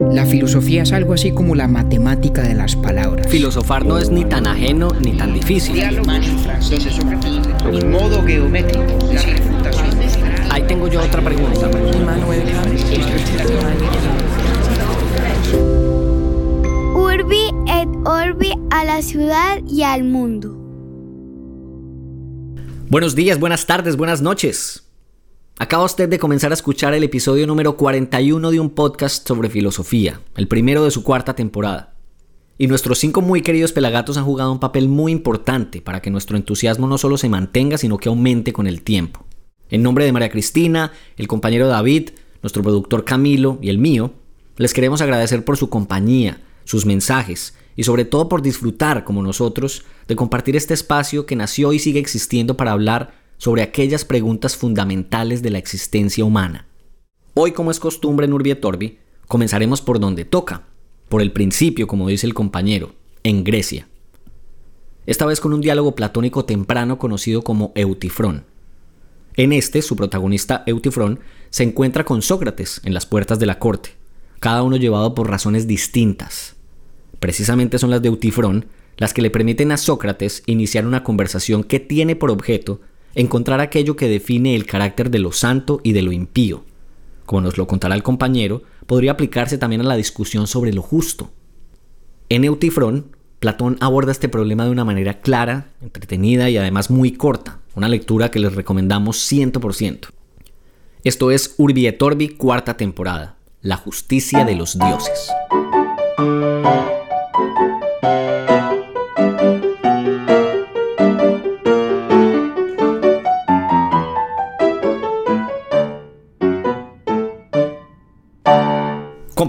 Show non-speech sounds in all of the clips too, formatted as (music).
La filosofía es algo así como la matemática de las palabras. Filosofar no es ni tan ajeno ni tan difícil. En modo geométrico. Ahí tengo yo otra pregunta. Urbi et Orbi a la ciudad y al mundo. Buenos días, buenas tardes, buenas noches. Acaba usted de comenzar a escuchar el episodio número 41 de un podcast sobre filosofía, el primero de su cuarta temporada. Y nuestros cinco muy queridos pelagatos han jugado un papel muy importante para que nuestro entusiasmo no solo se mantenga, sino que aumente con el tiempo. En nombre de María Cristina, el compañero David, nuestro productor Camilo y el mío, les queremos agradecer por su compañía, sus mensajes y sobre todo por disfrutar, como nosotros, de compartir este espacio que nació y sigue existiendo para hablar sobre aquellas preguntas fundamentales de la existencia humana. Hoy, como es costumbre en Urbi comenzaremos por donde toca, por el principio, como dice el compañero, en Grecia. Esta vez con un diálogo platónico temprano conocido como Eutifrón. En este, su protagonista Eutifrón se encuentra con Sócrates en las puertas de la corte, cada uno llevado por razones distintas. Precisamente son las de Eutifrón las que le permiten a Sócrates iniciar una conversación que tiene por objeto encontrar aquello que define el carácter de lo santo y de lo impío. Como nos lo contará el compañero, podría aplicarse también a la discusión sobre lo justo. En Eutifrón, Platón aborda este problema de una manera clara, entretenida y además muy corta, una lectura que les recomendamos 100%. Esto es Urbi et Orbi, cuarta temporada, La justicia de los dioses.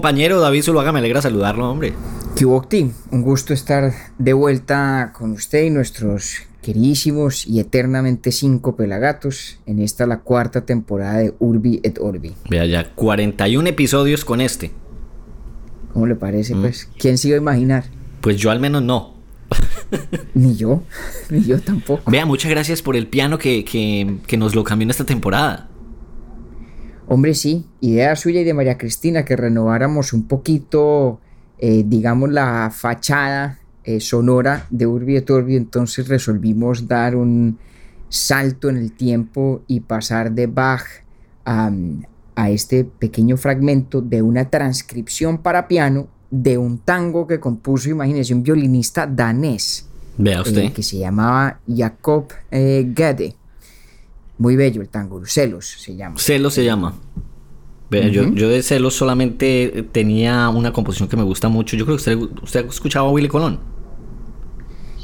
Compañero David Zuluaga, me alegra saludarlo, hombre. Kibokti, un gusto estar de vuelta con usted y nuestros queridísimos y eternamente cinco pelagatos en esta la cuarta temporada de Urbi et Orbi. Vea ya, 41 episodios con este. ¿Cómo le parece? Pues, ¿quién se iba a imaginar? Pues yo al menos no. (laughs) ni yo, (laughs) ni yo tampoco. Vea, muchas gracias por el piano que, que, que nos lo cambió en esta temporada. Hombre, sí, idea suya y de María Cristina que renováramos un poquito, eh, digamos, la fachada eh, sonora de Urbi et Orbi, entonces resolvimos dar un salto en el tiempo y pasar de Bach a, a este pequeño fragmento de una transcripción para piano de un tango que compuso, imagínese, un violinista danés. Vea usted. Eh, que se llamaba Jacob Gade. Muy bello el tango, Celos se llama. Celos se llama. Yo, yo, de Celos solamente tenía una composición que me gusta mucho. Yo creo que usted, usted escuchaba a Willy Colón.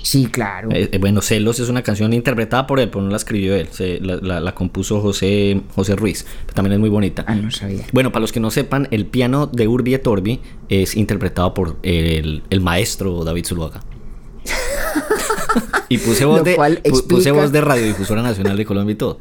Sí, claro. Eh, eh, bueno, Celos es una canción interpretada por él, pero no la escribió él. Se, la, la, la, compuso José, José Ruiz. también es muy bonita. Ah, no sabía. Bueno, para los que no sepan, el piano de Urbi et Orbi es interpretado por el, el maestro David Zuluaga. (laughs) y puse voz, de, explica... puse voz de Radiodifusora Nacional de Colombia y todo.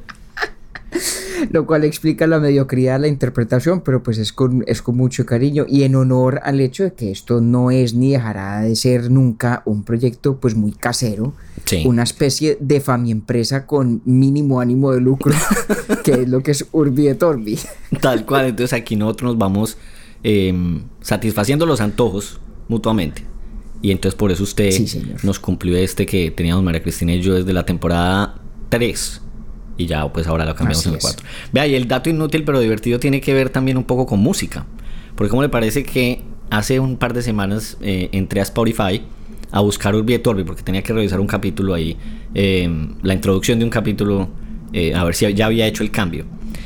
(laughs) Lo cual explica la mediocridad de la interpretación, pero pues es con, es con mucho cariño y en honor al hecho de que esto no es ni dejará de ser nunca un proyecto pues muy casero, sí. una especie de empresa con mínimo ánimo de lucro, (laughs) que es lo que es Urbi et Orbi. Tal cual, entonces aquí nosotros nos vamos eh, satisfaciendo los antojos mutuamente. Y entonces por eso usted sí, nos cumplió este que teníamos María Cristina y yo desde la temporada 3. Y ya pues ahora lo cambiamos Así en el es. 4. Vea, y el dato inútil pero divertido tiene que ver también un poco con música. Porque como le parece que hace un par de semanas eh, entré a Spotify a buscar Urbi et Orbi porque tenía que revisar un capítulo ahí, eh, la introducción de un capítulo, eh, a ver si ya había hecho el cambio.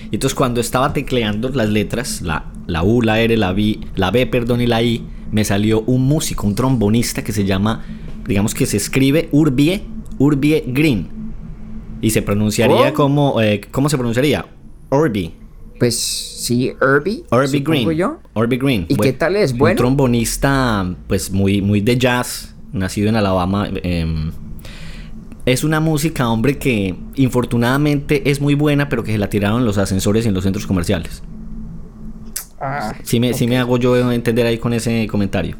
Y entonces cuando estaba tecleando las letras, la, la U, la R, la B, la B, perdón, y la I, me salió un músico, un trombonista que se llama, digamos que se escribe Urbie, Urbie Green. Y se pronunciaría Oh. como, eh, ¿cómo se pronunciaría? Orbi. Pues sí, Irby. Orbi supongo Green. yo. Orbi Green. ¿Y qué tal es? ¿Bueno? Un trombonista, pues muy, muy de jazz, nacido en Alabama. eh, es una música, hombre, que infortunadamente es muy buena, pero que se la tiraron en los ascensores y en los centros comerciales. Ah, Sí me, sí me hago yo entender ahí con ese comentario.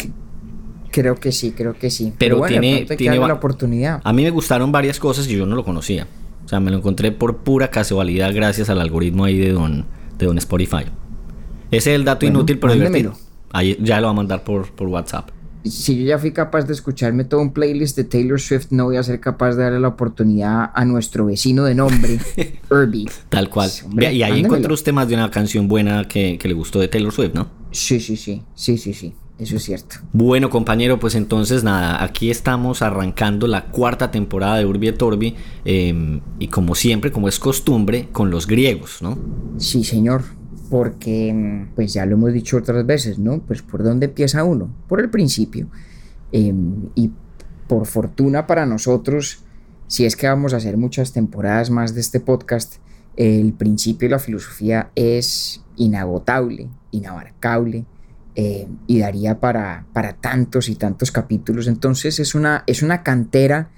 creo que sí, creo que sí. Pero bueno, tiene- tiene la oportunidad. A mí me gustaron varias cosas y yo no lo conocía. O sea, me lo encontré por pura casualidad gracias al algoritmo ahí de don, de don Spotify. Ese es el dato Bueno, inútil pero mándemelo. divertido. Ahí ya lo va a mandar por, por WhatsApp. Si yo ya fui capaz de escucharme todo un playlist de Taylor Swift, no voy a ser capaz de darle la oportunidad a nuestro vecino de nombre, (laughs) Herbie. Tal cual. Hombre, y ahí encontró usted más de una canción buena que, que le gustó de Taylor Swift, ¿no? Sí, sí, sí, sí, sí, sí, eso es cierto. Bueno, compañero, pues entonces nada, aquí estamos arrancando la cuarta temporada de Urbi et Orbi eh, y como siempre, como es costumbre, con los griegos, ¿no? Sí, señor, porque mm, pues ya lo hemos dicho otras veces, ¿no? Pues por dónde empieza uno, por el principio. Eh, y por fortuna para nosotros, si es que vamos a hacer muchas temporadas más de este podcast, el principio de la filosofía es inagotable, inabarcable. eh, y daría para, para tantos y tantos capítulos. Entonces es una, es una cantera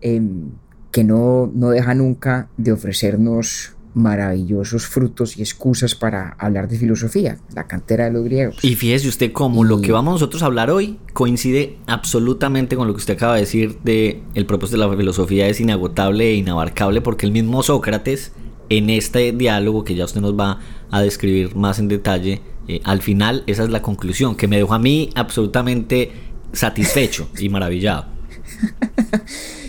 em, que no, no deja nunca de ofrecernos maravillosos frutos y excusas para hablar de filosofía, la cantera de los griegos. Y fíjese usted cómo lo que vamos nosotros a hablar hoy coincide absolutamente con lo que usted acaba de decir de el propósito de la filosofía es inagotable e inabarcable porque el mismo Sócrates en este diálogo que ya usted nos va a describir más en detalle, eh, al final esa es la conclusión que me dejó a mí absolutamente satisfecho y maravillado. (laughs)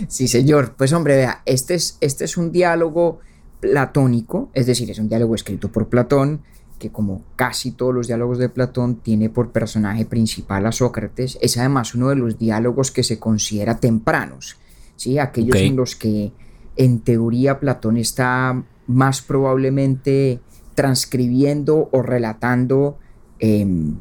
Sí, señor. Pues hombre, vea, este es, este es un diálogo platónico, es decir, es un diálogo escrito por Platón, que como casi todos los diálogos de Platón tiene por personaje principal a Sócrates. Es además uno de los diálogos que se considera tempranos, ¿sí? Aquellos en los que en teoría Platón está más probablemente transcribiendo o relatando em,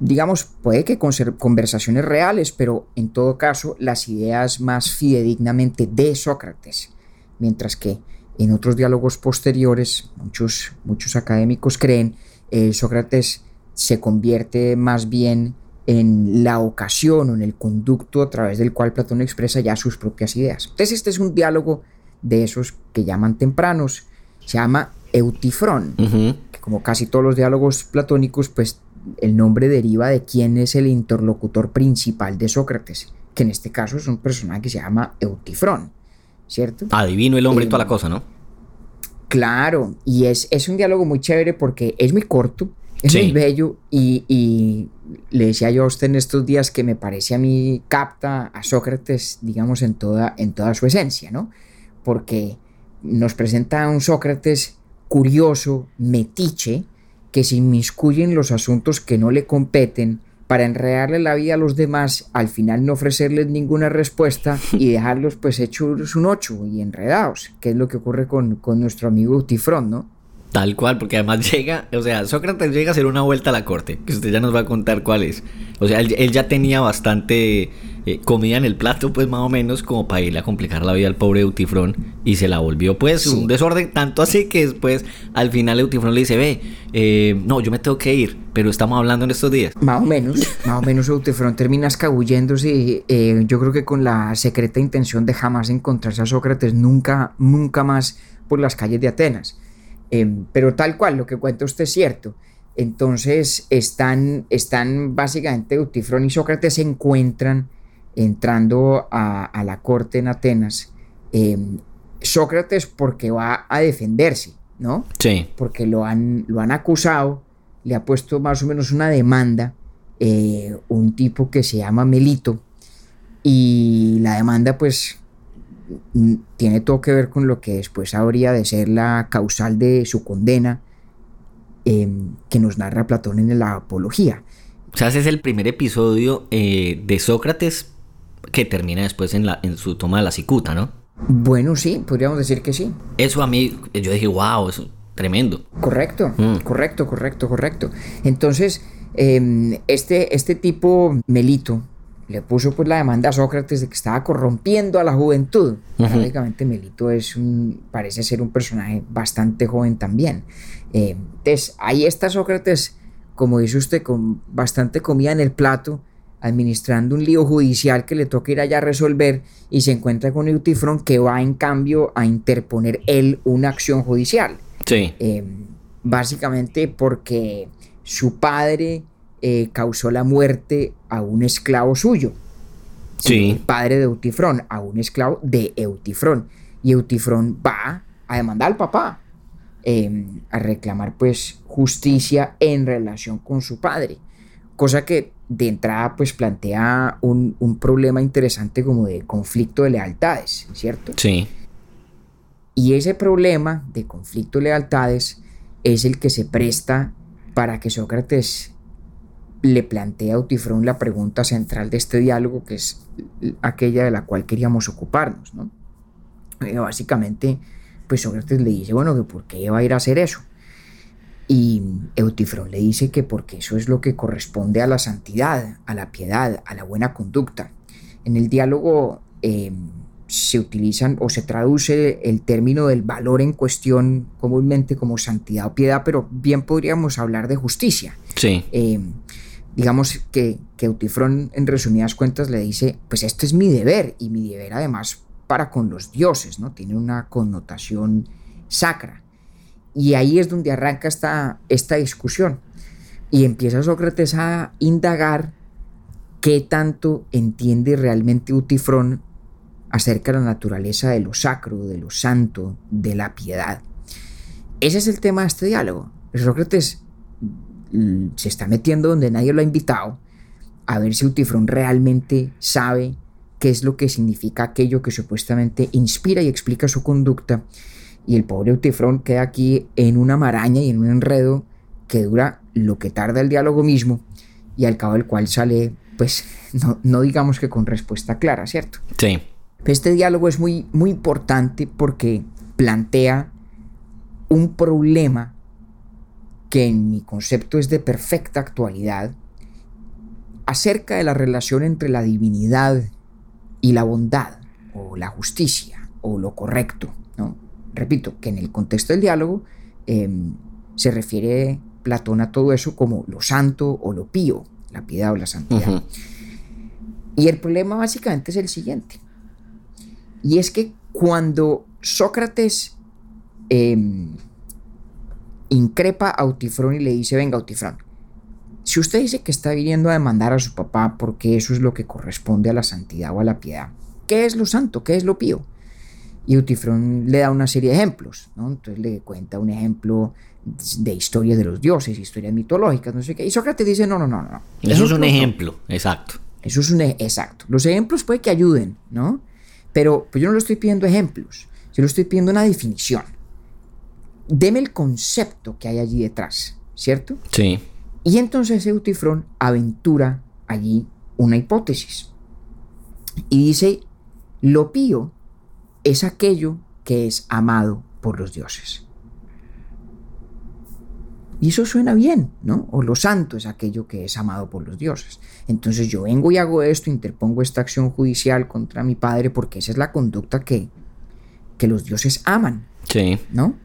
digamos, puede que conversaciones reales, pero en todo caso las ideas más fidedignamente de Sócrates, mientras que en otros diálogos posteriores, muchos, muchos académicos creen, eh, Sócrates se convierte más bien en la ocasión o en el conducto a través del cual Platón expresa ya sus propias ideas. Entonces este es un diálogo de esos que llaman tempranos, se llama Eutifrón que como casi todos los diálogos platónicos, pues el nombre deriva de quién es el interlocutor principal de Sócrates, que en este caso es un personaje que se llama Eutifrón, ¿cierto? Adivino el hombre y Eh, toda la cosa, ¿no? Claro, y es, es un diálogo muy chévere porque es muy corto, es Sí. muy bello y, y le decía yo a usted en estos días que me parece a mí capta a Sócrates, digamos, en toda, en toda su esencia, ¿no? Porque nos presenta a un Sócrates curioso, metiche, que se inmiscuye en los asuntos que no le competen para enredarle la vida a los demás, al final no ofrecerles ninguna respuesta (laughs) y dejarlos pues hechos un ocho y enredados, que es lo que ocurre con, con nuestro amigo Tifrón, ¿no? Tal cual, porque además (laughs) llega, o sea, Sócrates llega a hacer una vuelta a la corte, que usted ya nos va a contar cuál es. O sea, él, él ya tenía bastante eh, comida en el plato, pues más o menos, como para irle a complicar la vida al pobre Eutifrón, y se la volvió pues Sí. un desorden, tanto así que después al final Eutifrón le dice, ve, eh, no, yo me tengo que ir, pero estamos hablando en estos días. Más o menos, más o menos Eutifrón termina escabulléndose, eh, yo creo que con la secreta intención de jamás encontrarse a Sócrates nunca, nunca más por las calles de Atenas. Eh, pero tal cual, lo que cuenta usted es cierto. Entonces están, están básicamente Eutifrón y Sócrates se encuentran entrando a, a la corte en Atenas. Eh, Sócrates porque va a defenderse, ¿no? Sí. porque lo han, lo han acusado, le ha puesto más o menos una demanda, eh, un tipo que se llama Melito, y la demanda pues tiene todo que ver con lo que después habría de ser la causal de su condena, eh, que nos narra Platón en la Apología. O sea, ese es el primer episodio eh, de Sócrates que termina después en, la, en su toma de la cicuta, ¿no? Bueno, sí, podríamos decir que sí. Eso a mí, yo dije, wow, eso tremendo. Correcto, Mm. correcto, correcto, correcto. Entonces, eh, este, este tipo, Melito, le puso pues la demanda a Sócrates de que estaba corrompiendo a la juventud. Lógicamente, Melito es un, parece ser un personaje bastante joven también. Eh, entonces, ahí está Sócrates, como dice usted, con bastante comida en el plato, administrando un lío judicial que le toca ir allá a resolver y se encuentra con Eutifrón que va en cambio a interponer él una acción judicial. Sí. Eh, básicamente porque su padre eh, causó la muerte a un esclavo suyo. Sí. El padre de Eutifrón, a un esclavo de Eutifrón. Y Eutifrón va a demandar al papá, eh, a reclamar pues justicia en relación con su padre. cosa que de entrada pues plantea un, un problema interesante como de conflicto de lealtades, ¿cierto? Sí. Y ese problema de conflicto de lealtades es el que se presta para que Sócrates le plantea a Utifrón la pregunta central de este diálogo, que es aquella de la cual queríamos ocuparnos. ¿no? Eh, básicamente, pues Sócrates le dice, bueno, que por qué va a ir a hacer eso. Y Eutifrón le dice que porque eso es lo que corresponde a la santidad, a la piedad, a la buena conducta. En el diálogo eh, se utilizan o se traduce el término del valor en cuestión comúnmente como santidad o piedad, pero bien podríamos hablar de justicia. Sí. Eh, digamos que, que Eutifrón en resumidas cuentas le dice, pues esto es mi deber y mi deber además para con los dioses, ¿no? Tiene una connotación sacra. Y ahí es donde arranca esta, esta discusión. Y empieza Sócrates a indagar qué tanto entiende realmente Utifrón acerca de la naturaleza de lo sacro, de lo santo, de la piedad. Ese es el tema de este diálogo. Sócrates se está metiendo donde nadie lo ha invitado a ver si Utifrón realmente sabe qué es lo que significa aquello que supuestamente inspira y explica su conducta. Y el pobre Utifrón queda aquí en una maraña y en un enredo que dura lo que tarda el diálogo mismo y al cabo del cual sale, pues, (laughs) no, no digamos que con respuesta clara, ¿cierto? Sí. Este diálogo es muy, muy importante porque plantea un problema que en mi concepto es de perfecta actualidad acerca de la relación entre la divinidad y la bondad o la justicia o lo correcto. ¿no? Repito, que en el contexto del diálogo eh, se refiere Platón a todo eso como lo santo o lo pío, la piedad o la santidad. Uh -huh. Y el problema básicamente es el siguiente. Y es que cuando Sócrates eh, increpa a Utifrón y le dice, venga Utifrón, si usted dice que está viniendo a demandar a su papá porque eso es lo que corresponde a la santidad o a la piedad, ¿qué es lo santo? ¿Qué es lo pío? Y Utifrón le da una serie de ejemplos, ¿no? Entonces le cuenta un ejemplo de historias de los dioses, historias mitológicas, no sé qué. Y Sócrates dice, no, no, no, no. Eso es un ejemplo, no. exacto. Eso es un e exacto. Los ejemplos puede que ayuden, ¿no? Pero pues yo no lo estoy pidiendo ejemplos, yo lo estoy pidiendo una definición. Deme el concepto que hay allí detrás, ¿cierto? Sí. Y entonces Eutifrón aventura allí una hipótesis. Y dice, lo pío es aquello que es amado por los dioses. Y eso suena bien, ¿no? O lo santo es aquello que es amado por los dioses. Entonces yo vengo y hago esto, interpongo esta acción judicial contra mi padre porque esa es la conducta que, que los dioses aman. Sí. ¿No?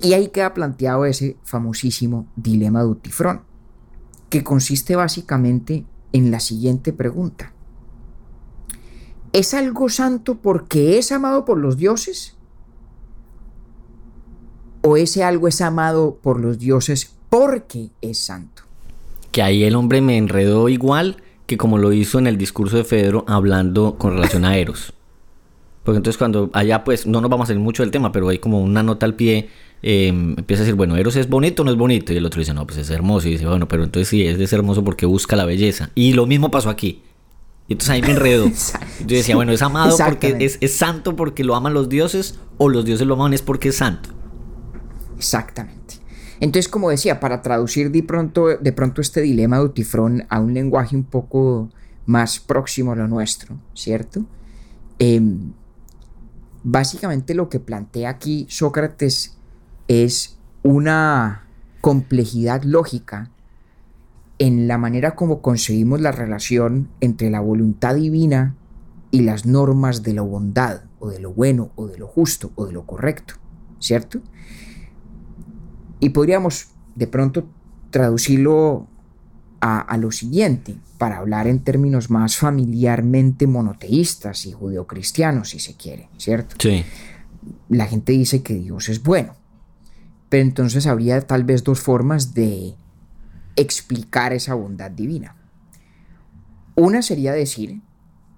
Y ahí queda planteado ese famosísimo dilema de Utifrón, que consiste básicamente en la siguiente pregunta. ¿Es algo santo porque es amado por los dioses? ¿O ese algo es amado por los dioses porque es santo? Que ahí el hombre me enredó igual que como lo hizo en el discurso de Fedro hablando con relación a Eros. Porque entonces cuando allá pues no nos vamos a hacer mucho del tema, pero hay como una nota al pie, eh, empieza a decir, bueno, Eros es bonito o no es bonito. Y el otro dice, no, pues es hermoso. Y dice, bueno, pero entonces sí, es de ser hermoso porque busca la belleza. Y lo mismo pasó aquí. Y entonces ahí me enredo. (laughs) Yo decía, bueno, es amado porque es, es, santo porque lo aman los dioses o los dioses lo aman es porque es santo. Exactamente. Entonces, como decía, para traducir de pronto, de pronto este dilema de Utifrón a un lenguaje un poco más próximo a lo nuestro, ¿cierto? Eh, básicamente lo que plantea aquí Sócrates es una complejidad lógica en la manera como concebimos la relación entre la voluntad divina y las normas de la bondad o de lo bueno o de lo justo o de lo correcto, ¿cierto? Y podríamos de pronto traducirlo a, a, lo siguiente, para hablar en términos más familiarmente monoteístas y judeocristianos, si se quiere, ¿cierto? Sí. La gente dice que Dios es bueno, pero entonces habría tal vez dos formas de explicar esa bondad divina. Una sería decir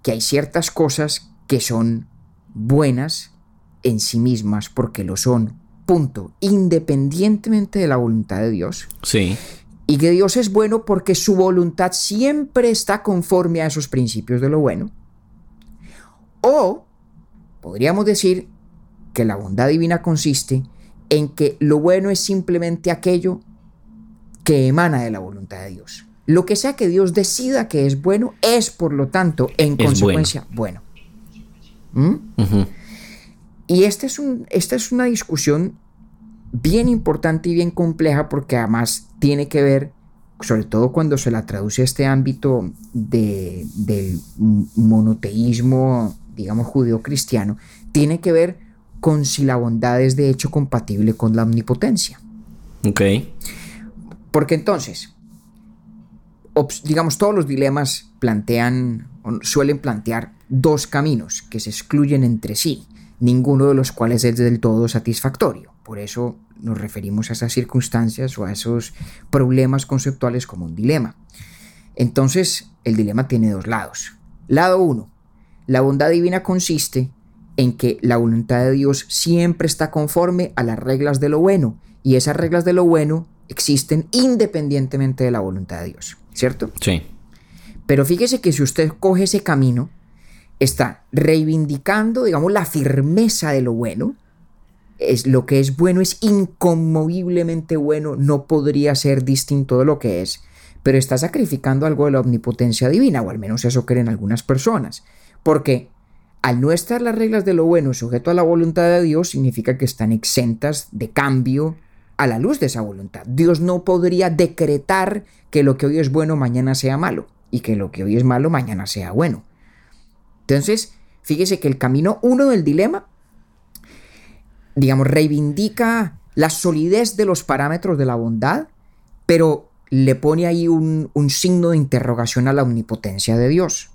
que hay ciertas cosas que son buenas en sí mismas porque lo son punto, independientemente de la voluntad de Dios. Sí. y que Dios es bueno porque su voluntad siempre está conforme a esos principios de lo bueno. O podríamos decir que la bondad divina consiste en que lo bueno es simplemente aquello que emana de la voluntad de Dios. Lo que sea que Dios decida que es bueno es, por lo tanto, en consecuencia, bueno. ¿Mm? Y esta es, un, esta es una discusión bien importante y bien compleja porque además tiene que ver, sobre todo cuando se la traduce a este ámbito de, del monoteísmo, digamos, judío-cristiano, tiene que ver con si la bondad es de hecho compatible con la omnipotencia. Ok. Porque entonces, digamos, todos los dilemas plantean, suelen plantear dos caminos que se excluyen entre sí, ninguno de los cuales es del todo satisfactorio. Por eso nos referimos a esas circunstancias o a esos problemas conceptuales como un dilema. Entonces, el dilema tiene dos lados. Lado uno, la bondad divina consiste en que la voluntad de Dios siempre está conforme a las reglas de lo bueno y esas reglas de lo bueno existen independientemente de la voluntad de Dios, ¿cierto? Sí. Pero fíjese que si usted coge ese camino, está reivindicando, digamos, la firmeza de lo bueno. Es, lo que es bueno es inconmoviblemente bueno, no podría ser distinto de lo que es, pero está sacrificando algo de la omnipotencia divina, o al menos eso creen algunas personas. Porque al no estar las reglas de lo bueno sujeto a la voluntad de Dios, significa que están exentas de cambio a la luz de esa voluntad. Dios no podría decretar que lo que hoy es bueno mañana sea malo y que lo que hoy es malo mañana sea bueno. Entonces, fíjese que el camino uno del dilema, digamos, reivindica la solidez de los parámetros de la bondad, pero le pone ahí un, un signo de interrogación a la omnipotencia de Dios.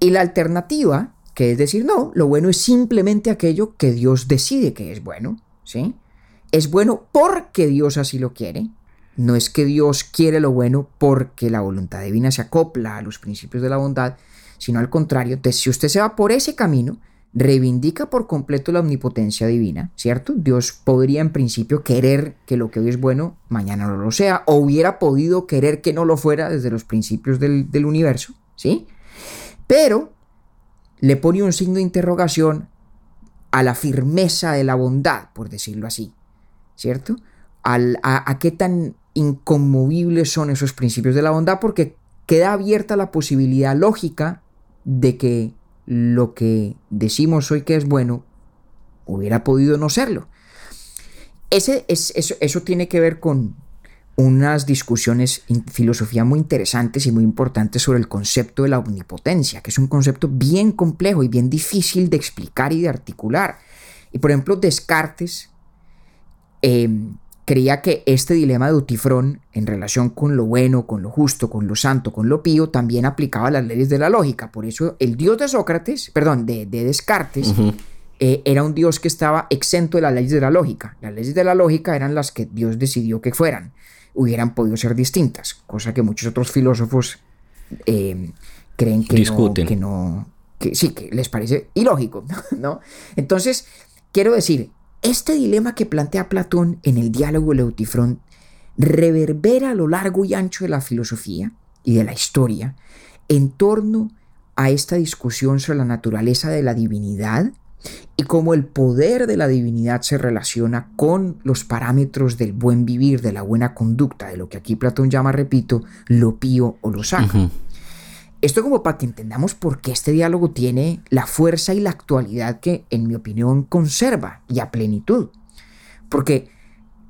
Y la alternativa, que es decir, no, lo bueno es simplemente aquello que Dios decide que es bueno, ¿sí? es bueno porque Dios así lo quiere. No es que Dios quiere lo bueno porque la voluntad divina se acopla a los principios de la bondad, sino al contrario. Entonces, si usted se va por ese camino, reivindica por completo la omnipotencia divina, ¿cierto? Dios podría en principio querer que lo que hoy es bueno, mañana no lo sea, o hubiera podido querer que no lo fuera desde los principios del, del universo, ¿sí? Pero le pone un signo de interrogación a la firmeza de la bondad, por decirlo así. ¿cierto? a, qué tan inconmovibles son esos principios de la bondad, porque queda abierta la posibilidad lógica de que lo que decimos hoy que es bueno hubiera podido no serlo. Ese, es, eso, eso tiene que ver con unas discusiones en filosofía muy interesantes y muy importantes sobre el concepto de la omnipotencia, que es un concepto bien complejo y bien difícil de explicar y de articular. Y por ejemplo, Descartes Em, creía que este dilema de Utifrón en relación con lo bueno, con lo justo, con lo santo, con lo pío, también aplicaba las leyes de la lógica. Por eso el dios de Sócrates, perdón, de, Descartes, eh, era un dios que estaba exento de las leyes de la lógica. Las leyes de la lógica eran las que Dios decidió que fueran, hubieran podido ser distintas, cosa que muchos otros filósofos em, creen que Discuten. no, que no, que sí, que les parece ilógico, (laughs) ¿no? Entonces, quiero decir, este dilema que plantea Platón en el diálogo Leutifrón reverbera a lo largo y ancho de la filosofía y de la historia en torno a esta discusión sobre la naturaleza de la divinidad y cómo el poder de la divinidad se relaciona con los parámetros del buen vivir, de la buena conducta, de lo que aquí Platón llama, repito, lo pío o lo sacro. Esto como para que entendamos por qué este diálogo tiene la fuerza y la actualidad que, en mi opinión, conserva y a plenitud. Porque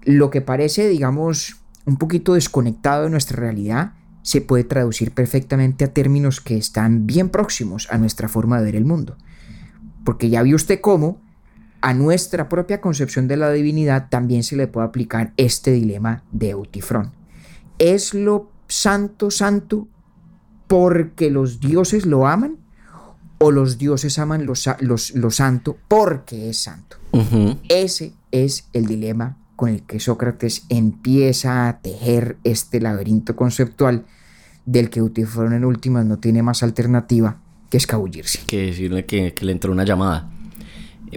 lo que parece, digamos, un poquito desconectado de nuestra realidad, se puede traducir perfectamente a términos que están bien próximos a nuestra forma de ver el mundo. Porque ya vio usted cómo a nuestra propia concepción de la divinidad también se le puede aplicar este dilema de Eutifrón. ¿Es lo santo santo porque los dioses lo aman o los dioses aman lo, santo porque es santo. Ese es el dilema con el que Sócrates empieza a tejer este laberinto conceptual del que Utifrón en últimas no tiene más alternativa que escabullirse. Que decirle que, le entró una llamada.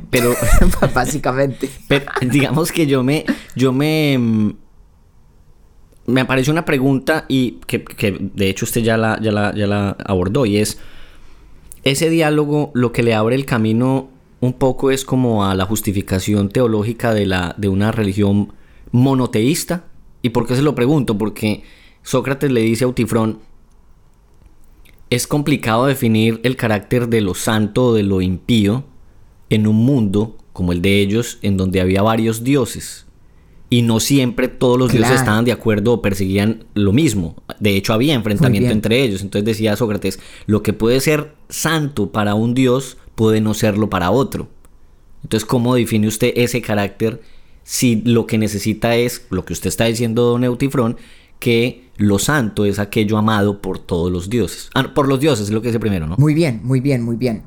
Pero (laughs) básicamente. digamos que yo me yo me me apareció una pregunta y que, que de hecho usted ya la, ya, la, ya la abordó y es, ese diálogo lo que le abre el camino un poco es como a la justificación teológica de, la, de una religión monoteísta. ¿Y por qué se lo pregunto? Porque Sócrates le dice a Utifrón, es complicado definir el carácter de lo santo o de lo impío en un mundo como el de ellos, en donde había varios dioses. Y no siempre todos los dioses estaban de acuerdo o perseguían lo mismo. De hecho, había enfrentamiento entre ellos. Entonces decía Sócrates, lo que puede ser santo para un dios puede no serlo para otro. Entonces, ¿cómo define usted ese carácter si lo que necesita es, lo que usted está diciendo, don Eutifrón, que lo santo es aquello amado por todos los dioses? Ah, por los dioses es lo que dice primero, ¿no? Muy bien, muy bien, muy bien.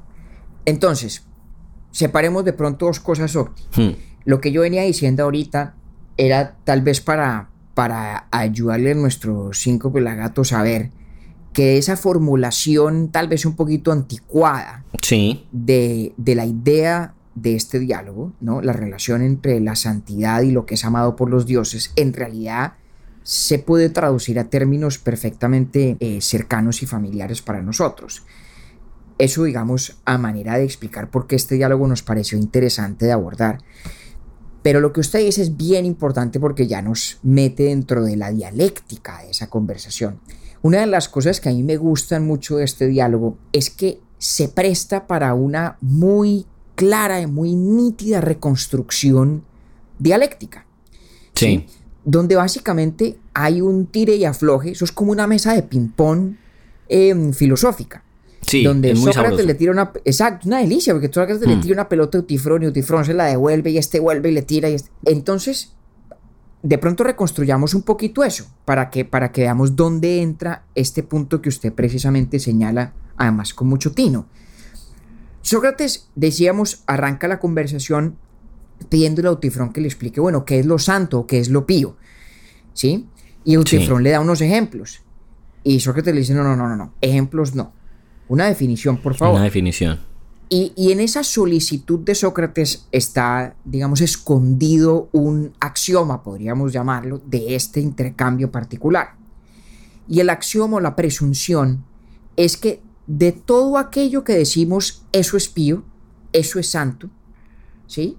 Entonces, separemos de pronto dos cosas. Hmm. Lo que yo venía diciendo ahorita era tal vez para, para ayudarle a nuestros cinco pelagatos a ver que esa formulación tal vez un poquito anticuada sí. de, la idea de este diálogo, ¿no? la relación entre la santidad y lo que es amado por los dioses, en realidad se puede traducir a términos perfectamente eh, cercanos y familiares para nosotros. Eso, digamos, a manera de explicar por qué este diálogo nos pareció interesante de abordar. Pero lo que usted dice es bien importante porque ya nos mete dentro de la dialéctica de esa conversación. Una de las cosas que a mí me gustan mucho de este diálogo es que se presta para una muy clara y muy nítida reconstrucción dialéctica. Sí. Donde básicamente hay un tire y afloje, eso es como una mesa de ping-pong em, filosófica. Sí, donde Sócrates le tira una. Exacto, una delicia, porque Sócrates le mm. tira una pelota a Utifrón y Utifrón se la devuelve y este vuelve y le tira. Y este. Entonces, de pronto reconstruyamos un poquito eso para que, para que veamos dónde entra este punto que usted precisamente señala, además con mucho tino. Sócrates, decíamos, arranca la conversación pidiéndole a Utifrón que le explique, bueno, qué es lo santo o qué es lo pío. ¿Sí? Y Utifrón le da unos ejemplos. Y Sócrates le dice, no, no, no, no, no, ejemplos no. Una definición, por favor. Una definición. Y, en esa solicitud de Sócrates está, digamos, escondido un axioma, podríamos llamarlo, de este intercambio particular. Y el axioma o la presunción es que de todo aquello que decimos, eso es pío, eso es santo, ¿sí?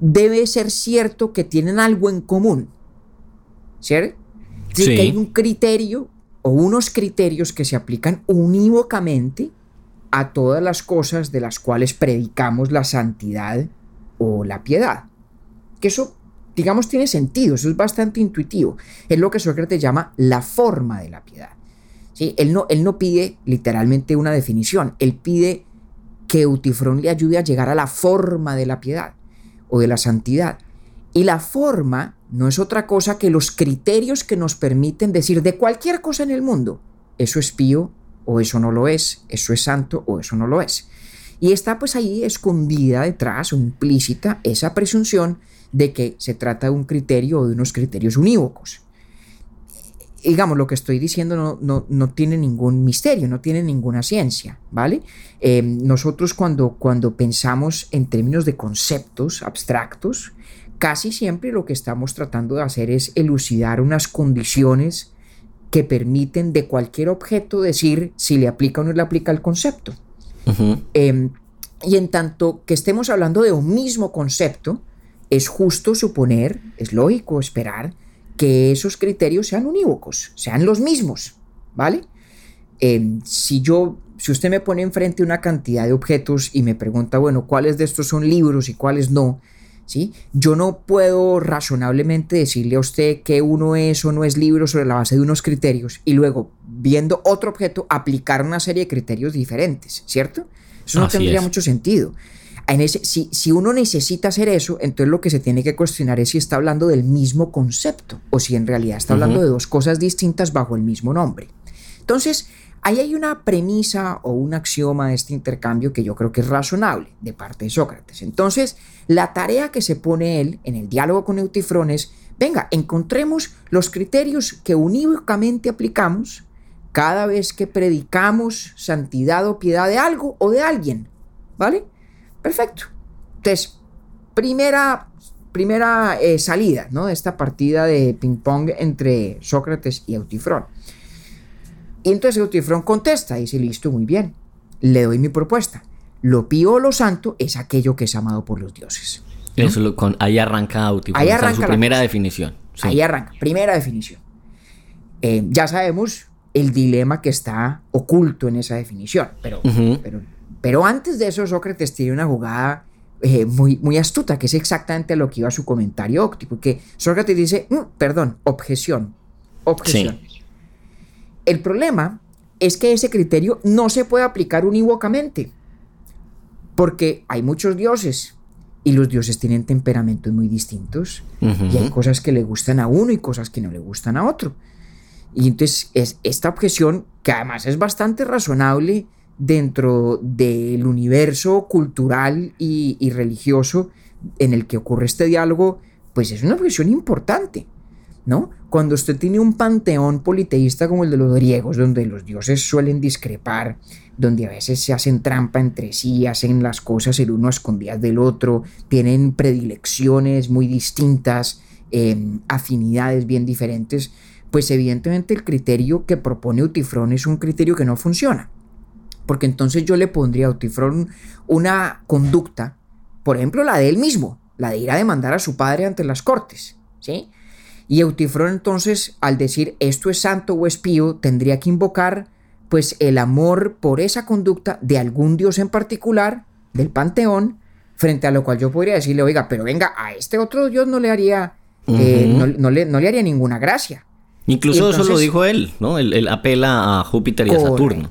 Debe ser cierto que tienen algo en común, ¿cierto? Sí. Que hay un criterio o unos criterios que se aplican unívocamente a todas las cosas de las cuales predicamos la santidad o la piedad. Que eso, digamos, tiene sentido, eso es bastante intuitivo. Es lo que Sócrates llama la forma de la piedad. ¿Sí? Él, no, él no pide literalmente una definición, él pide que Utifrón le ayude a llegar a la forma de la piedad o de la santidad. Y la forma no es otra cosa que los criterios que nos permiten decir de cualquier cosa en el mundo, eso es pío o eso no lo es, eso es santo o eso no lo es. Y está pues ahí escondida detrás o implícita esa presunción de que se trata de un criterio o de unos criterios unívocos. Digamos, lo que estoy diciendo no, no, tiene ningún misterio, no tiene ninguna ciencia, ¿vale? Eh, nosotros cuando, cuando pensamos en términos de conceptos abstractos, casi siempre lo que estamos tratando de hacer es elucidar unas condiciones que permiten de cualquier objeto decir si le aplica o no le aplica el concepto. Em, y en tanto que estemos hablando de un mismo concepto, es justo suponer, es lógico esperar que esos criterios sean unívocos, sean los mismos, ¿vale? Em, si yo, si usted me pone enfrente una cantidad de objetos y me pregunta, bueno, ¿cuáles de estos son libros y cuáles no? Yo no puedo razonablemente decirle a usted que uno es o no es libro sobre la base de unos criterios y luego, viendo otro objeto, aplicar una serie de criterios diferentes, ¿cierto? Eso no tendría mucho sentido. En ese, si, si, uno necesita hacer eso, entonces lo que se tiene que cuestionar es si está hablando del mismo concepto o si en realidad está hablando de dos cosas distintas bajo el mismo nombre. Entonces, Ahí hay una premisa o un axioma de este intercambio que yo creo que es razonable de parte de Sócrates. Entonces, la tarea que se pone él en el diálogo con Eutifrón es, venga, encontremos los criterios que unívocamente aplicamos cada vez que predicamos santidad o piedad de algo o de alguien. ¿Vale? Perfecto. Entonces, primera primera eh, salida ¿no? de esta partida de ping-pong entre Sócrates y Eutifrón. Y entonces Eutifrón contesta, dice, listo, muy bien, le doy mi propuesta. Lo pío o lo santo es aquello que es amado por los dioses. Eso lo- con, ahí arranca Eutifrón, Ahí o sea, arranca su primera cosa. definición. Sí. Ahí arranca, primera definición. Eh, ya sabemos el dilema que está oculto en esa definición, pero, pero antes de eso Sócrates tiene una jugada eh, muy, muy astuta, que es exactamente a lo que iba su comentario óptico, que Sócrates dice, "Mm, perdón, objeción, objeción. El problema es que ese criterio no se puede aplicar unívocamente, porque hay muchos dioses y los dioses tienen temperamentos muy distintos y hay cosas que le gustan a uno y cosas que no le gustan a otro. Y entonces es esta objeción, que además es bastante razonable dentro del universo cultural y, religioso en el que ocurre este diálogo, pues es una objeción importante, ¿no? Cuando usted tiene un panteón politeísta como el de los griegos, donde los dioses suelen discrepar, donde a veces se hacen trampa entre sí, hacen las cosas el uno a escondidas del otro, tienen predilecciones muy distintas, eh, afinidades bien diferentes, pues evidentemente el criterio que propone Utifrón es un criterio que no funciona. Porque entonces yo le pondría a Utifrón una conducta, por ejemplo la de él mismo, la de ir a demandar a su padre ante las cortes, ¿sí? Y Eutifrón entonces, al decir esto es santo o es pío, tendría que invocar pues el amor por esa conducta de algún dios en particular, del panteón, frente a lo cual yo podría decirle, oiga, pero venga, a este otro dios no le haría, eh, no, no le, no le haría ninguna gracia. Incluso eso lo dijo él, ¿no? Él, él apela a Júpiter y a Saturno.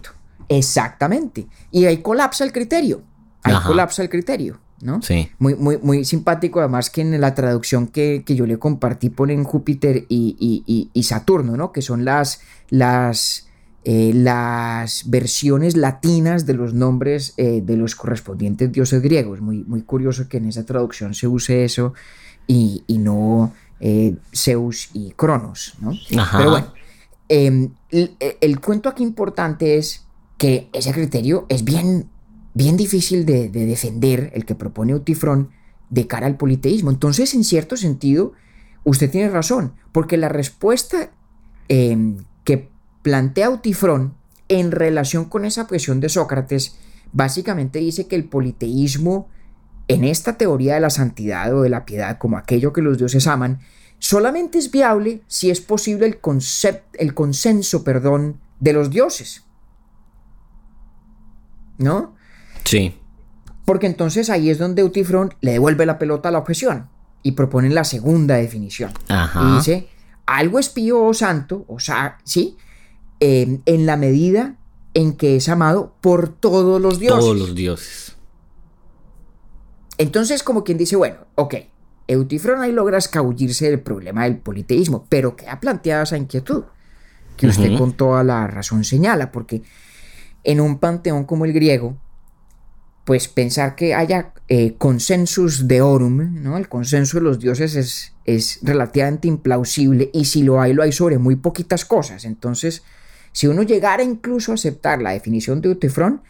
Exactamente. Y ahí colapsa el criterio. Ahí Ajá. colapsa el criterio, ¿no? Sí. Muy, muy, muy simpático, además que en la traducción que, que yo le compartí ponen Júpiter y, y- y- y Saturno, ¿no? Que son las, las, eh, las versiones latinas de los nombres eh, de los correspondientes dioses griegos. Muy, muy curioso que en esa traducción se use eso y, y no eh, Zeus y Cronos, ¿no? Pero bueno, eh, el, el cuento aquí importante es que ese criterio es bien, bien difícil de, de defender, el que propone Eutifrón, de cara al politeísmo. Entonces, en cierto sentido, usted tiene razón, porque la respuesta eh, que plantea Eutifrón en relación con esa presión de Sócrates, básicamente dice que el politeísmo, en esta teoría de la santidad o de la piedad, como aquello que los dioses aman, solamente es viable si es posible el, el consenso perdón, de los dioses. ¿No? Sí. Porque entonces ahí es donde Eutifrón le devuelve la pelota a la objeción y propone la segunda definición. Ajá. Y dice, algo es pío o santo, o sea, ¿sí? Eh, en la medida en que es amado por todos los dioses. Todos los dioses. Entonces, como quien dice, bueno, ok, Eutifrón ahí logra escabullirse del problema del politeísmo, pero queda planteada esa inquietud que usted con toda la razón señala, porque en un panteón como el griego, pues pensar que haya eh, consensus deorum, ¿no? El consenso de los dioses es, es relativamente implausible y si lo hay, lo hay sobre muy poquitas cosas. Entonces, si uno llegara incluso a aceptar la definición de Eutifrón,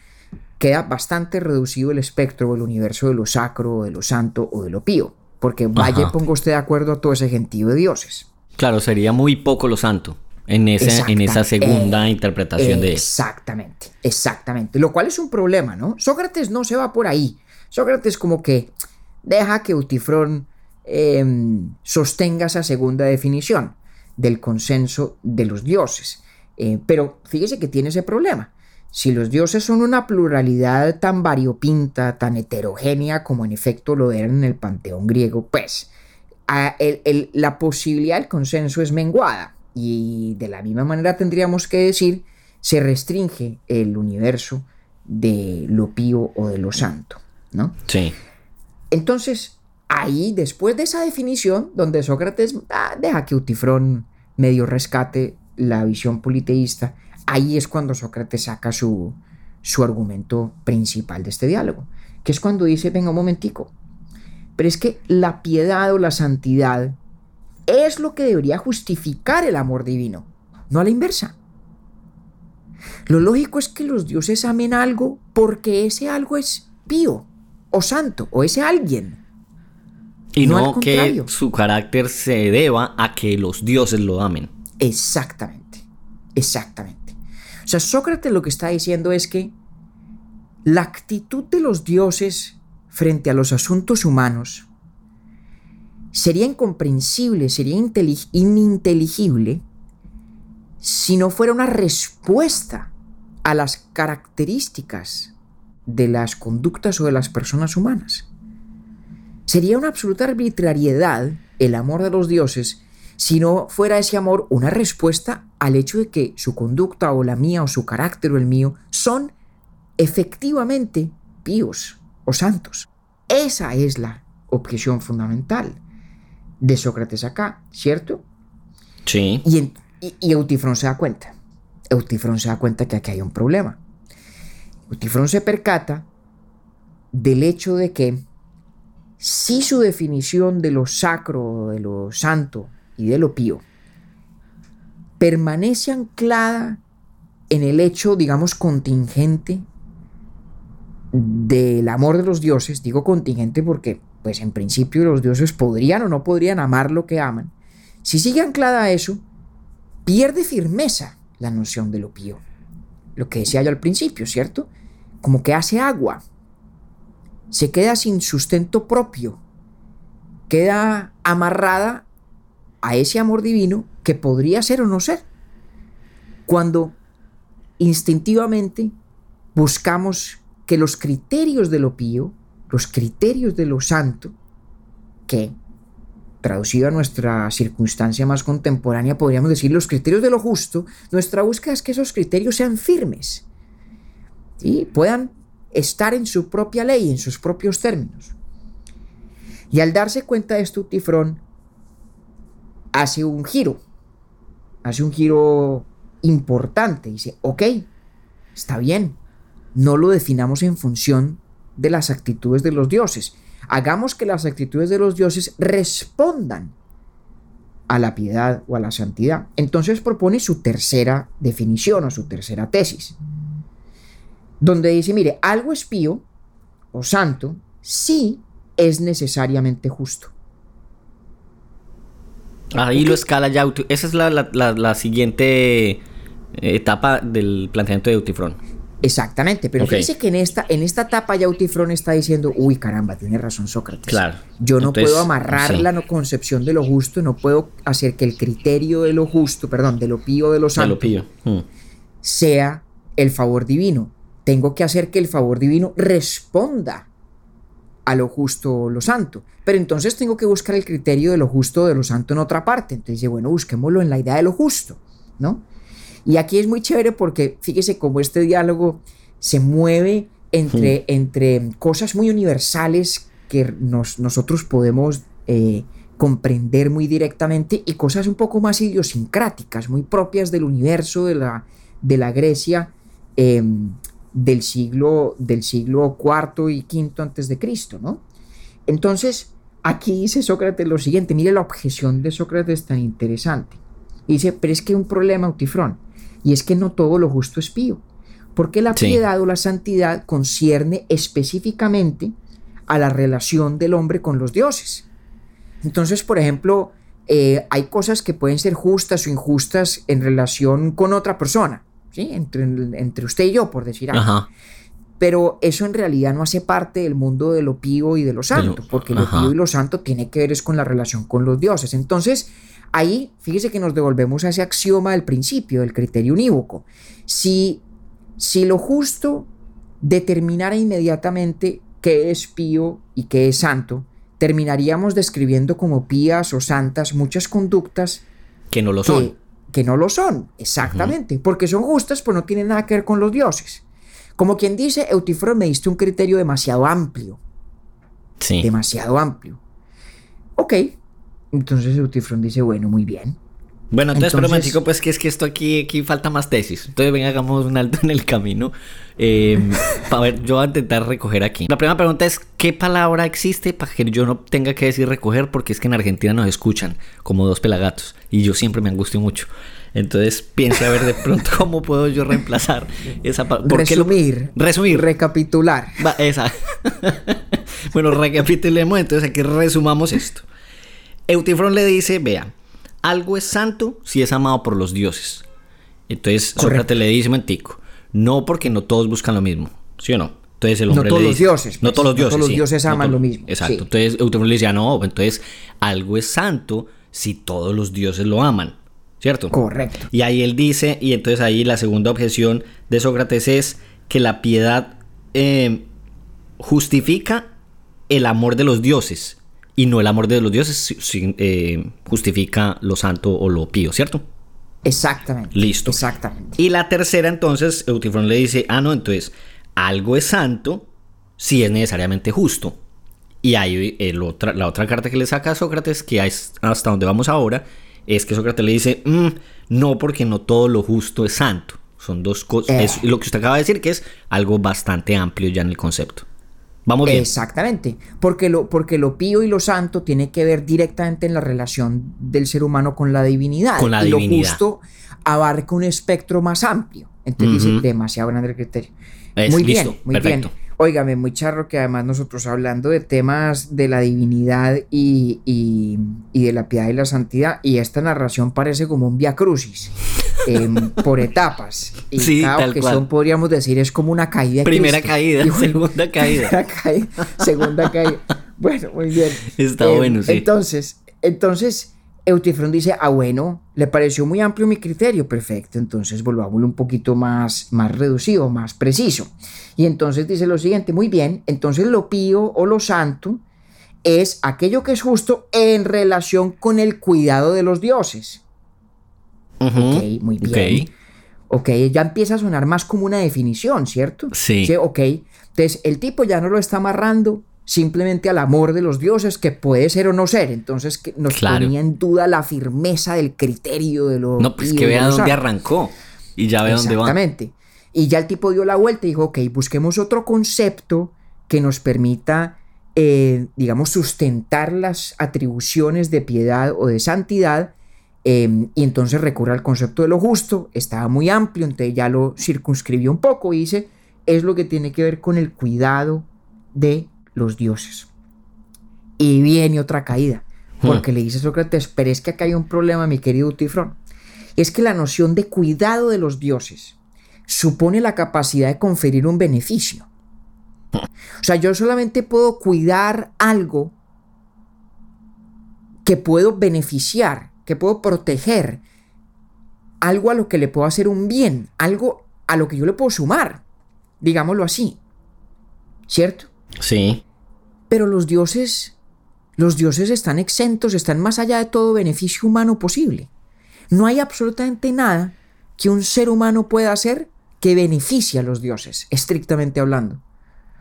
queda bastante reducido el espectro o el universo de lo sacro, o de lo santo o de lo pío. Porque vaya, Ajá. ponga usted de acuerdo a todo ese gentío de dioses. Claro, sería muy poco lo santo en, ese, en esa segunda eh, interpretación de él. Exactamente, exactamente. Lo cual es un problema, ¿no? Sócrates no se va por ahí. Sócrates como que deja que Eutifrón em, sostenga esa segunda definición del consenso de los dioses. Eh, pero fíjese que tiene ese problema. Si los dioses son una pluralidad tan variopinta, tan heterogénea como en efecto lo eran en el panteón griego, pues a- el- el- la posibilidad del consenso es menguada. Y de la misma manera tendríamos que decir, se restringe el universo de lo pío o de lo santo, ¿no? Sí. Entonces, ahí, después de esa definición, donde Sócrates ah, deja que Utifrón medio rescate la visión politeísta, ahí es cuando Sócrates saca su, su argumento principal de este diálogo, que es cuando dice, venga un momentico, pero es que la piedad o la santidad es lo que debería justificar el amor divino, no a la inversa. Lo lógico es que los dioses amen algo porque ese algo es pío o santo o ese alguien. Y No que su carácter se deba a que los dioses lo amen. Exactamente, exactamente. O sea, Sócrates lo que está diciendo es que la actitud de los dioses frente a los asuntos humanos sería incomprensible, sería inteli- ininteligible si no fuera una respuesta a las características de las conductas o de las personas humanas. Sería una absoluta arbitrariedad el amor de los dioses si no fuera ese amor una respuesta al hecho de que su conducta o la mía o su carácter o el mío son efectivamente píos o santos. Esa es la objeción fundamental de Sócrates acá, ¿cierto? Sí. Y, en- y- y Eutifrón se da cuenta. Eutifrón se da cuenta que aquí hay un problema. Eutifrón se percata del hecho de que si su definición de lo sacro, de lo santo y de lo pío permanece anclada en el hecho, digamos, contingente del amor de los dioses, digo contingente porque, pues en principio los dioses podrían o no podrían amar lo que aman, si sigue anclada a eso, pierde firmeza la noción de lo pío. Lo que decía yo al principio, ¿cierto? Como que hace agua. Se queda sin sustento propio. Queda amarrada a ese amor divino que podría ser o no ser. Cuando instintivamente buscamos que los criterios de lo pío, los criterios de lo santo, que traducido a nuestra circunstancia más contemporánea, podríamos decir los criterios de lo justo, nuestra búsqueda es que esos criterios sean firmes y puedan estar en su propia ley, en sus propios términos. Y al darse cuenta de esto, Tifrón hace un giro, hace un giro importante, dice, ok, está bien, no lo definamos en función de las actitudes de los dioses, hagamos que las actitudes de los dioses respondan a la piedad o a la santidad. Entonces propone su tercera definición o su tercera tesis, donde dice, mire, algo es pío o santo sí es necesariamente justo. Ahí lo escala ya. Esa es la, la- la- la siguiente etapa del planteamiento de Eutifrón. Exactamente, pero Ok. fíjese que en esta, en esta etapa ya Utifrón está diciendo, uy caramba, tiene razón Sócrates. Claro. Yo no Entonces, puedo amarrar sí. la no concepción de lo justo, no puedo hacer que el criterio de lo justo, perdón, de lo pío de lo santo, lo. Mm. sea el favor divino. Tengo que hacer que el favor divino responda a lo justo o lo santo. Pero entonces tengo que buscar el criterio de lo justo o de lo santo en otra parte. Entonces dice, bueno, busquémoslo en la idea de lo justo, ¿no? Y aquí es muy chévere porque fíjese cómo este diálogo se mueve entre, entre cosas muy universales que nos- nosotros podemos eh, comprender muy directamente y cosas un poco más idiosincráticas, muy propias del universo de la, de la Grecia eh, del siglo del siglo IV y V antes de Cristo, ¿no? Entonces, aquí dice Sócrates lo siguiente, mire la objeción de Sócrates tan interesante. Dice, pero es que un problema, Utifrón, y es que no todo lo justo es pío, porque la Sí. piedad o la santidad concierne específicamente a la relación del hombre con los dioses. Entonces, por ejemplo, eh, hay cosas que pueden ser justas o injustas en relación con otra persona, ¿sí? Entre, entre usted y yo, por decir algo. Ajá. Pero eso en realidad no hace parte del mundo de lo pío y de lo santo, porque lo ajá. pío y lo santo tiene que ver es con la relación con los dioses. Entonces, ahí, fíjese que nos devolvemos a ese axioma del principio, del criterio unívoco. Si, si lo justo determinara inmediatamente qué es pío y qué es santo, terminaríamos describiendo como pías o santas muchas conductas Que no lo que, son. que no lo son, exactamente, porque son justas, pues no tienen nada que ver con los dioses. Como quien dice, Eutifrón me diste un criterio demasiado amplio, Sí. demasiado amplio. Ok, entonces Eutifrón dice, bueno, muy bien. Bueno, entonces, pero Entonces- chico, pues que es que esto aquí, aquí falta más tesis. Entonces, venga, hagamos un alto en el camino. (laughs) para ver, yo voy a intentar recoger aquí. La primera pregunta es: ¿qué palabra existe para que yo no tenga que decir recoger? Porque es que en Argentina nos escuchan como dos pelagatos. Y yo siempre me angustio mucho. Entonces, piense a ver de pronto (laughs) cómo puedo yo reemplazar esa palabra. Resumir, Resumir. recapitular. Va, esa. (laughs) bueno, recapitulemos entonces, aquí resumamos esto. Eutifrón le dice, vea, algo es santo si es amado por los dioses. Entonces Sócrates le dice, mentico, no porque no todos buscan lo mismo, ¿sí o no? Entonces el hombre no todos le los dice, dioses. no pues, todos los dioses. todos los dioses no aman lo mismo. Exacto. sí. Entonces Eutifrón le dice, ah, no, entonces algo es santo si todos los dioses lo aman, ¿cierto? Correcto. Y ahí él dice, y entonces ahí la segunda objeción de Sócrates es que la piedad eh, justifica el amor de los dioses y no el amor de los dioses si- eh, justifica lo santo o lo pío, ¿cierto? Exactamente. Listo. Exactamente. Y la tercera entonces, Eutifrón le dice, ah, no, entonces algo es santo si es necesariamente justo. Y ahí el otra, la otra carta que le saca a Sócrates, que es hasta donde vamos ahora, es que Sócrates le dice, "Mm, no, porque no todo lo justo es santo. Son dos cosas. Eh. Es lo que usted acaba de decir, que es algo bastante amplio ya en el concepto. Vamos bien. Exactamente. Porque lo, porque lo pío y lo santo tiene que ver directamente en la relación del ser humano con la divinidad. Con la y divinidad. lo justo abarca un espectro más amplio. Entonces dice, demasiado grande el criterio. Es, muy listo, bien, muy perfecto. bien. Óigame, muy charro que además nosotros hablando de temas de la divinidad y, y- y de la piedad y la santidad, y esta narración parece como un via crucis, (laughs) em, por etapas. Y Sí, tal ocasión cual. podríamos decir es como una caída. Primera Cristo. caída, bueno, segunda caída. Primera caída, segunda caída. Bueno, muy bien. Está Em, bueno, sí. Entonces, entonces, Eutifrón dice, ah, bueno, le pareció muy amplio mi criterio, perfecto, entonces volvámoslo un poquito más, más reducido, más preciso. Y entonces dice lo siguiente, muy bien, entonces lo pío o lo santo es aquello que es justo en relación con el cuidado de los dioses. Ujú, Ok, muy bien. Ok, ya empieza a sonar más como una definición, ¿cierto? Sí. Ok, entonces el tipo ya no lo está amarrando simplemente al amor de los dioses, que puede ser o no ser. Entonces que nos Claro. ponía en duda la firmeza del criterio de lo No, pues que vea dónde arrancó y ya ve dónde va. Exactamente. Y ya el tipo dio la vuelta y dijo, ok, busquemos otro concepto que nos permita, eh, digamos, sustentar las atribuciones de piedad o de santidad. eh, y entonces recurre al concepto de lo justo. Estaba muy amplio, entonces ya lo circunscribió un poco y dice, es lo que tiene que ver con el cuidado de los dioses. Y viene otra caída, porque le dice Sócrates, pero es que acá hay un problema, mi querido Utifrón. Es que la noción de cuidado de los dioses supone la capacidad de conferir un beneficio. O sea, yo solamente puedo cuidar algo que puedo beneficiar, que puedo proteger, algo a lo que le puedo hacer un bien, algo a lo que yo le puedo sumar, digámoslo así. ¿Cierto? Sí. Pero los dioses, los dioses están exentos, están más allá de todo beneficio humano posible. No hay absolutamente nada que un ser humano pueda hacer que beneficie a los dioses, estrictamente hablando.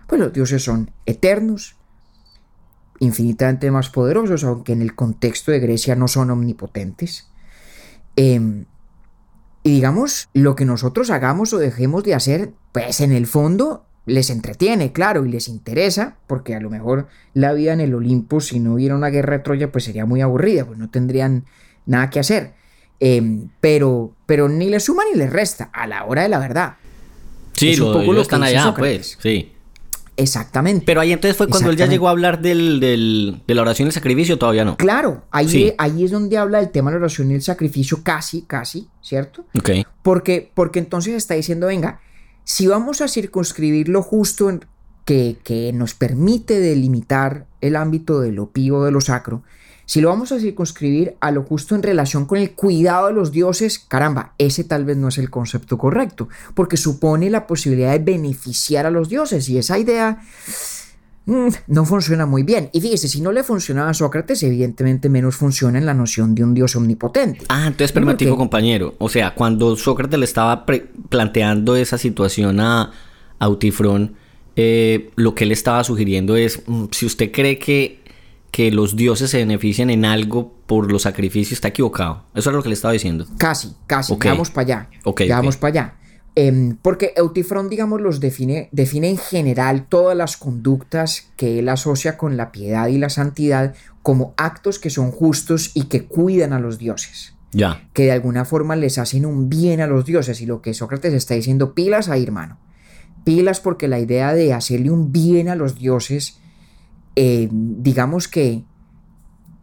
Pues los dioses son eternos, infinitamente más poderosos, aunque en el contexto de Grecia no son omnipotentes. Em, y digamos, lo que nosotros hagamos o dejemos de hacer, pues en el fondo les entretiene, claro, y les interesa, porque a lo mejor la vida en el Olimpo, si no hubiera una guerra de Troya, pues sería muy aburrida, pues no tendrían nada que hacer. Em, pero, pero ni les suma ni les resta, a la hora de la verdad. Sí, Es un lo, poco ellos lo que están allá, Sócrates. pues. Sí. Exactamente. Pero ahí entonces fue cuando él ya llegó a hablar del, del- de la oración y el sacrificio, todavía no. Claro, ahí, Sí. ahí es donde habla del tema de la oración y el sacrificio, casi, casi, ¿cierto? Ok. Porque, porque entonces está diciendo, venga, si vamos a circunscribir lo justo en- que, que nos permite delimitar el ámbito de lo pío de lo sacro, si lo vamos a circunscribir a lo justo en relación con el cuidado de los dioses, caramba, ese tal vez no es el concepto correcto, porque supone la posibilidad de beneficiar a los dioses y esa idea mm, no funciona muy bien. Y fíjese, si no le funcionaba a Sócrates, evidentemente menos funciona en la noción de un dios omnipotente. Ah, entonces ¿Por permitivo, qué? compañero. O sea, cuando Sócrates le estaba planteando esa situación a, a Utifrón, eh, lo que él estaba sugiriendo es, mm, si usted cree que, que los dioses se benefician en algo por los sacrificios, está equivocado. Eso es lo que le estaba diciendo. Casi, casi, Ok. ya vamos para allá. Ya vamos para allá. Em, porque Eutifrón, digamos, los define, define en general todas las conductas que él asocia con la piedad y la santidad como actos que son justos y que cuidan a los dioses, Ya. que de alguna forma les hacen un bien a los dioses. Y lo que Sócrates está diciendo, pilas ahí, hermano. Pilas porque la idea de hacerle un bien a los dioses eh, digamos que,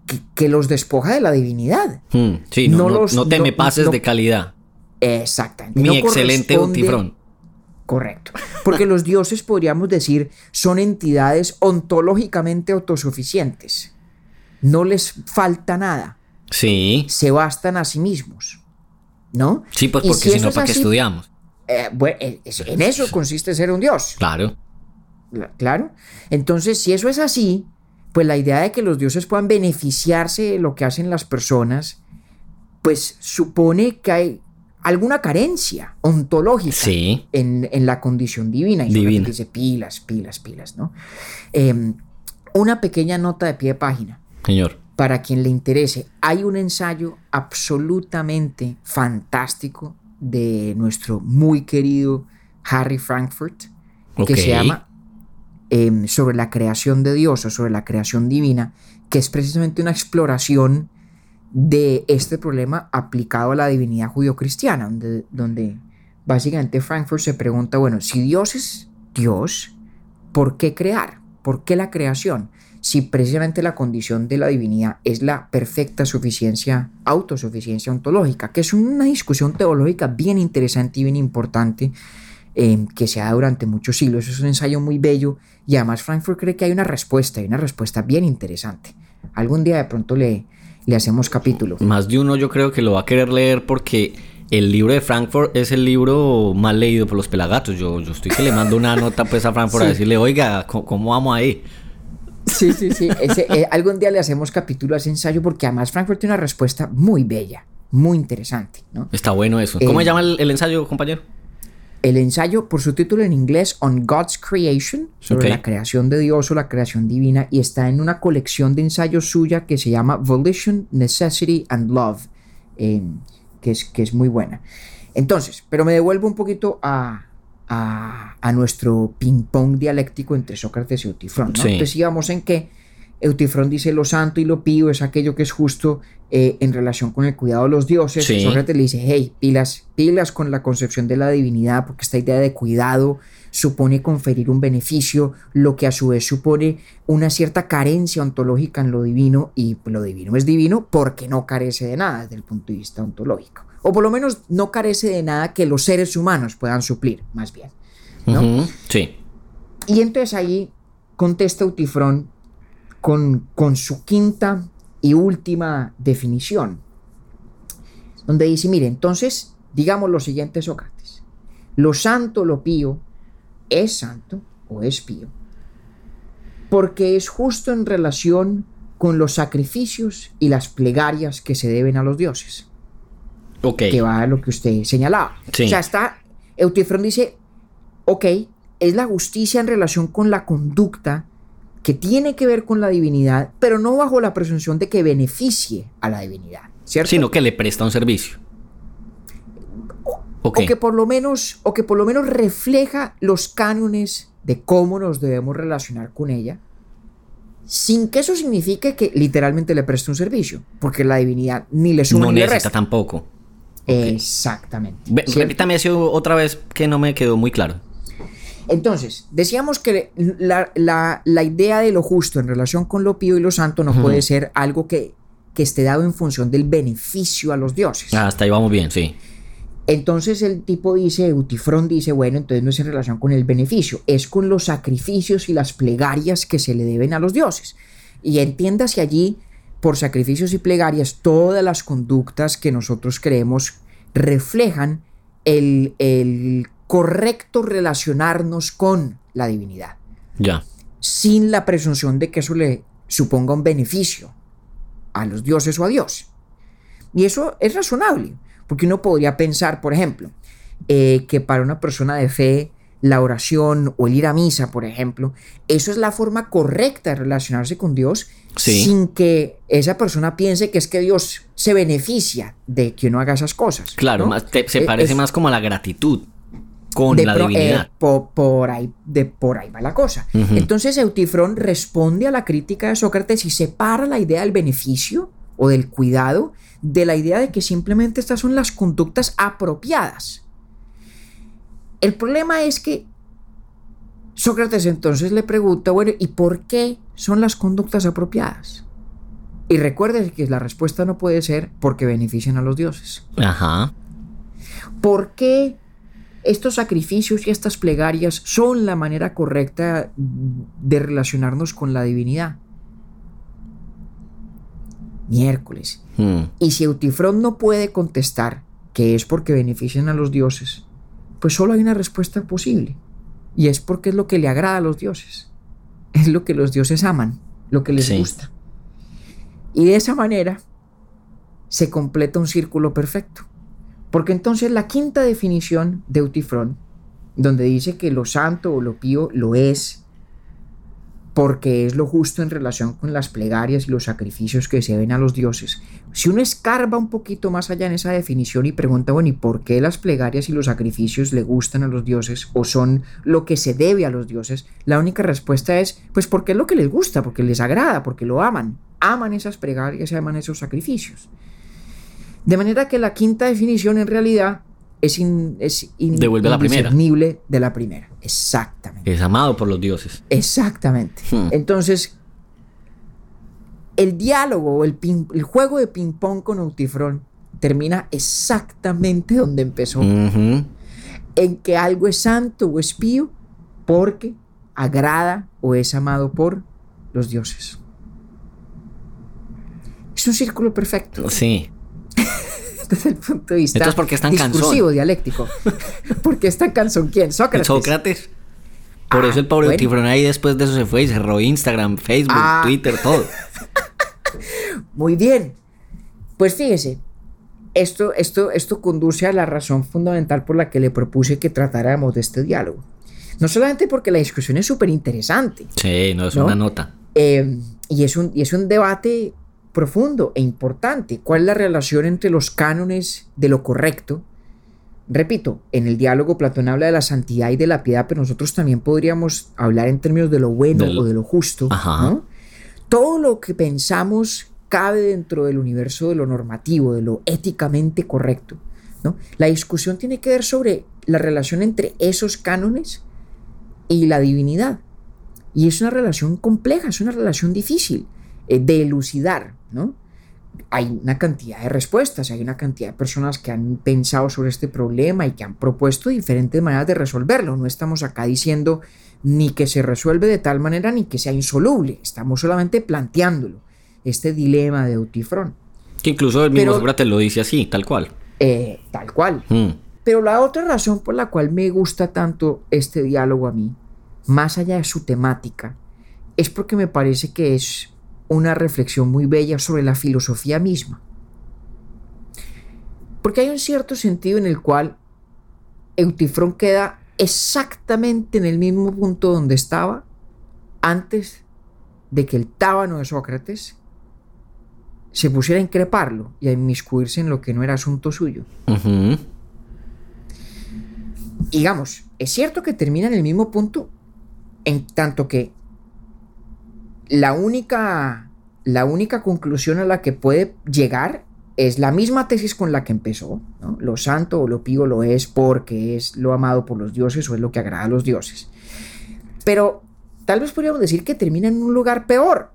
que, que los despoja de la divinidad. Hmm, Sí, no, No no- los- no te me pases de calidad. Exactamente. Mi excelente Utifrón. Correcto. Porque los dioses, podríamos decir, son entidades ontológicamente autosuficientes. No les falta nada. Sí. Se bastan a sí mismos. ¿No? Sí, pues porque si no, ¿para qué estudiamos? eh, bueno, en eso consiste ser un dios. Claro. Cla- Claro. Entonces, si eso es así, pues la idea de que los dioses puedan beneficiarse de lo que hacen las personas, pues supone que hay alguna carencia ontológica Sí. en, en la condición divina. Y Divina. dice pilas, pilas, pilas, ¿no? Eh, una pequeña nota de pie de página Señor. para quien le interese. Hay un ensayo absolutamente fantástico de nuestro muy querido Harry Frankfurt que se llama em, sobre la creación de Dios o sobre la creación divina, que es precisamente una exploración de este problema aplicado a la divinidad judio-cristiana, donde, donde básicamente Frankfurt se pregunta, bueno, si Dios es Dios, ¿por qué crear? ¿Por qué la creación? Si precisamente la condición de la divinidad es la perfecta suficiencia, autosuficiencia ontológica, que es una discusión teológica bien interesante y bien importante eh, que se ha dado durante muchos siglos. Es un ensayo muy bello y además Frankfurt cree que hay una respuesta y una respuesta bien interesante. Algún día de pronto le, le hacemos capítulo. Más de uno yo creo que lo va a querer leer porque el libro de Frankfurt es el libro más leído por los pelagatos. Yo, yo estoy que le mando una nota pues a Frankfurt a (laughs) Sí. decirle, oiga, ¿cómo, cómo vamos ahí? Sí, sí, sí. Ese, eh, algún día le hacemos capítulo a ese ensayo porque además Frankfurt tiene una respuesta muy bella, muy interesante. ¿no? Está bueno eso. ¿Cómo Eh, se llama el, el ensayo, compañero? El ensayo, por su título en inglés, On God's Creation, sobre la creación de Dios o la creación divina, y está en una colección de ensayos suya que se llama Volition, Necessity and Love, eh, que, es, que es muy buena. Entonces, pero me devuelvo un poquito a, a, a nuestro ping-pong dialéctico entre Sócrates y Eutifrón. ¿no? Sí. Entonces íbamos en que Eutifrón dice lo santo y lo pío es aquello que es justo eh, en relación con el cuidado de los dioses. Sí. Sócrates le dice, hey, pilas, pilas con la concepción de la divinidad, porque esta idea de cuidado supone conferir un beneficio, lo que a su vez supone una cierta carencia ontológica en lo divino, y lo divino es divino porque no carece de nada desde el punto de vista ontológico. O por lo menos no carece de nada que los seres humanos puedan suplir, más bien. Sí. Y entonces ahí contesta Eutifrón con, con su quinta y última definición, donde dice, mire, entonces digamos lo siguiente, Sócrates, lo santo, lo pío, es santo o es pío, porque es justo en relación con los sacrificios y las plegarias que se deben a los dioses Ok. que va a lo que usted señalaba. Sí. O sea, está, Eutifrón dice, ok, es la justicia en relación con la conducta que tiene que ver con la divinidad, pero no bajo la presunción de que beneficie a la divinidad, ¿cierto? Sino que le presta un servicio. O que por lo menos, o que por lo menos refleja los cánones de cómo nos debemos relacionar con ella, sin que eso signifique que literalmente le preste un servicio, porque la divinidad ni le suma No ni le resta. tampoco. Exactamente. Repítame eso otra vez que no me quedó muy claro. Entonces, decíamos que la, la- la idea de lo justo en relación con lo pío y lo santo no puede ser algo que, que esté dado en función del beneficio a los dioses. Ah, hasta ahí vamos bien, sí. Entonces el tipo dice, Eutifrón dice, bueno, entonces no es en relación con el beneficio, es con los sacrificios y las plegarias que se le deben a los dioses. Y entiéndase allí, por sacrificios y plegarias, todas las conductas que nosotros creemos reflejan el, el correcto relacionarnos con la divinidad, Ya. sin la presunción de que eso le suponga un beneficio a los dioses o a Dios. Y eso es razonable, porque uno podría pensar, por ejemplo, eh, que para una persona de fe, la oración o el ir a misa, por ejemplo, eso es la forma correcta de relacionarse con Dios Sí. sin que esa persona piense que es que Dios se beneficia de que uno haga esas cosas. Claro, ¿no? más- te- se Eh, parece es- más como a la gratitud con de la pro- divinidad. eh, po- por, ahí, de, por ahí va la cosa. Entonces Eutifrón responde a la crítica de Sócrates y separa la idea del beneficio o del cuidado de la idea de que simplemente estas son las conductas apropiadas. El problema es que Sócrates entonces le pregunta, bueno, ¿y por qué son las conductas apropiadas? Y recuerde que la respuesta no puede ser porque benefician a los dioses. Ajá. ¿Por qué estos sacrificios y estas plegarias son la manera correcta de relacionarnos con la divinidad? Miércoles. Hmm. Y si Eutifrón no puede contestar que es porque benefician a los dioses, pues solo hay una respuesta posible. Y es porque es lo que le agrada a los dioses. Es lo que los dioses aman, lo que les Sí. gusta. Y de esa manera se completa un círculo perfecto. Porque entonces la quinta definición de Eutifrón, donde dice que lo santo o lo pío lo es porque es lo justo en relación con las plegarias y los sacrificios que se ven a los dioses. Si uno escarba un poquito más allá en esa definición y pregunta, bueno, ¿y por qué las plegarias y los sacrificios le gustan a los dioses o son lo que se debe a los dioses? La única respuesta es, pues porque es lo que les gusta, porque les agrada, porque lo aman. Aman esas plegarias y aman esos sacrificios. De manera que la quinta definición en realidad es, in- es in- Devuelve a la primera. indiscernible de la primera. Exactamente. Es amado por los dioses. Exactamente. Hmm. Entonces, el diálogo o el, ping- el juego de ping-pong con Eutifrón termina exactamente donde empezó. En que algo es santo o es pío porque agrada o es amado por los dioses. Es un círculo perfecto Sí. (laughs) desde el punto de vista Entonces, ¿por qué es tan discursivo, dialéctico. (laughs) ¿Por qué es tan cansón? ¿Quién? Sócrates. Sócrates. Por Ah, eso el pobre bueno. Eutifrón ahí después de eso se fue y cerró Instagram, Facebook, Ah. Twitter, todo. (laughs) Muy bien. Pues fíjese, esto, esto, esto conduce a la razón fundamental por la que le propuse que tratáramos de este diálogo. No solamente porque la discusión es súper interesante Sí, no es ¿No? una nota. eh, y, es un, y es un debate profundo e importante. ¿Cuál es la relación entre los cánones de lo correcto? Repito, en el diálogo Platón habla de la santidad y de la piedad, pero nosotros también podríamos hablar en términos de lo bueno Del- o de lo justo. Todo lo que pensamos cabe dentro del universo de lo normativo, de lo éticamente correcto. ¿no? La discusión tiene que ver sobre la relación entre esos cánones y la divinidad. Y es una relación compleja, es una relación difícil eh, de elucidar, ¿no? Hay una cantidad de respuestas, hay una cantidad de personas que han pensado sobre este problema y que han propuesto diferentes maneras de resolverlo. No estamos acá diciendo ni que se resuelve de tal manera ni que sea insoluble, estamos solamente planteándolo, este dilema de Eutifrón, Que incluso el mismo Sócrates lo dice así, tal cual. Eh, tal cual. Mm. Pero la otra razón por la cual me gusta tanto este diálogo a mí, más allá de su temática, es porque me parece que es una reflexión muy bella sobre la filosofía misma. Porque hay un cierto sentido en el cual Eutifrón queda exactamente en el mismo punto donde estaba antes de que el tábano de Sócrates se pusiera a increparlo y a inmiscuirse en lo que no era asunto suyo Ujú. digamos, es cierto que termina en el mismo punto, en tanto que la única, la única conclusión a la que puede llegar es la misma tesis con la que empezó. Lo santo o lo pío lo es porque es lo amado por los dioses o es lo que agrada a los dioses. Pero tal vez podríamos decir que termina en un lugar peor.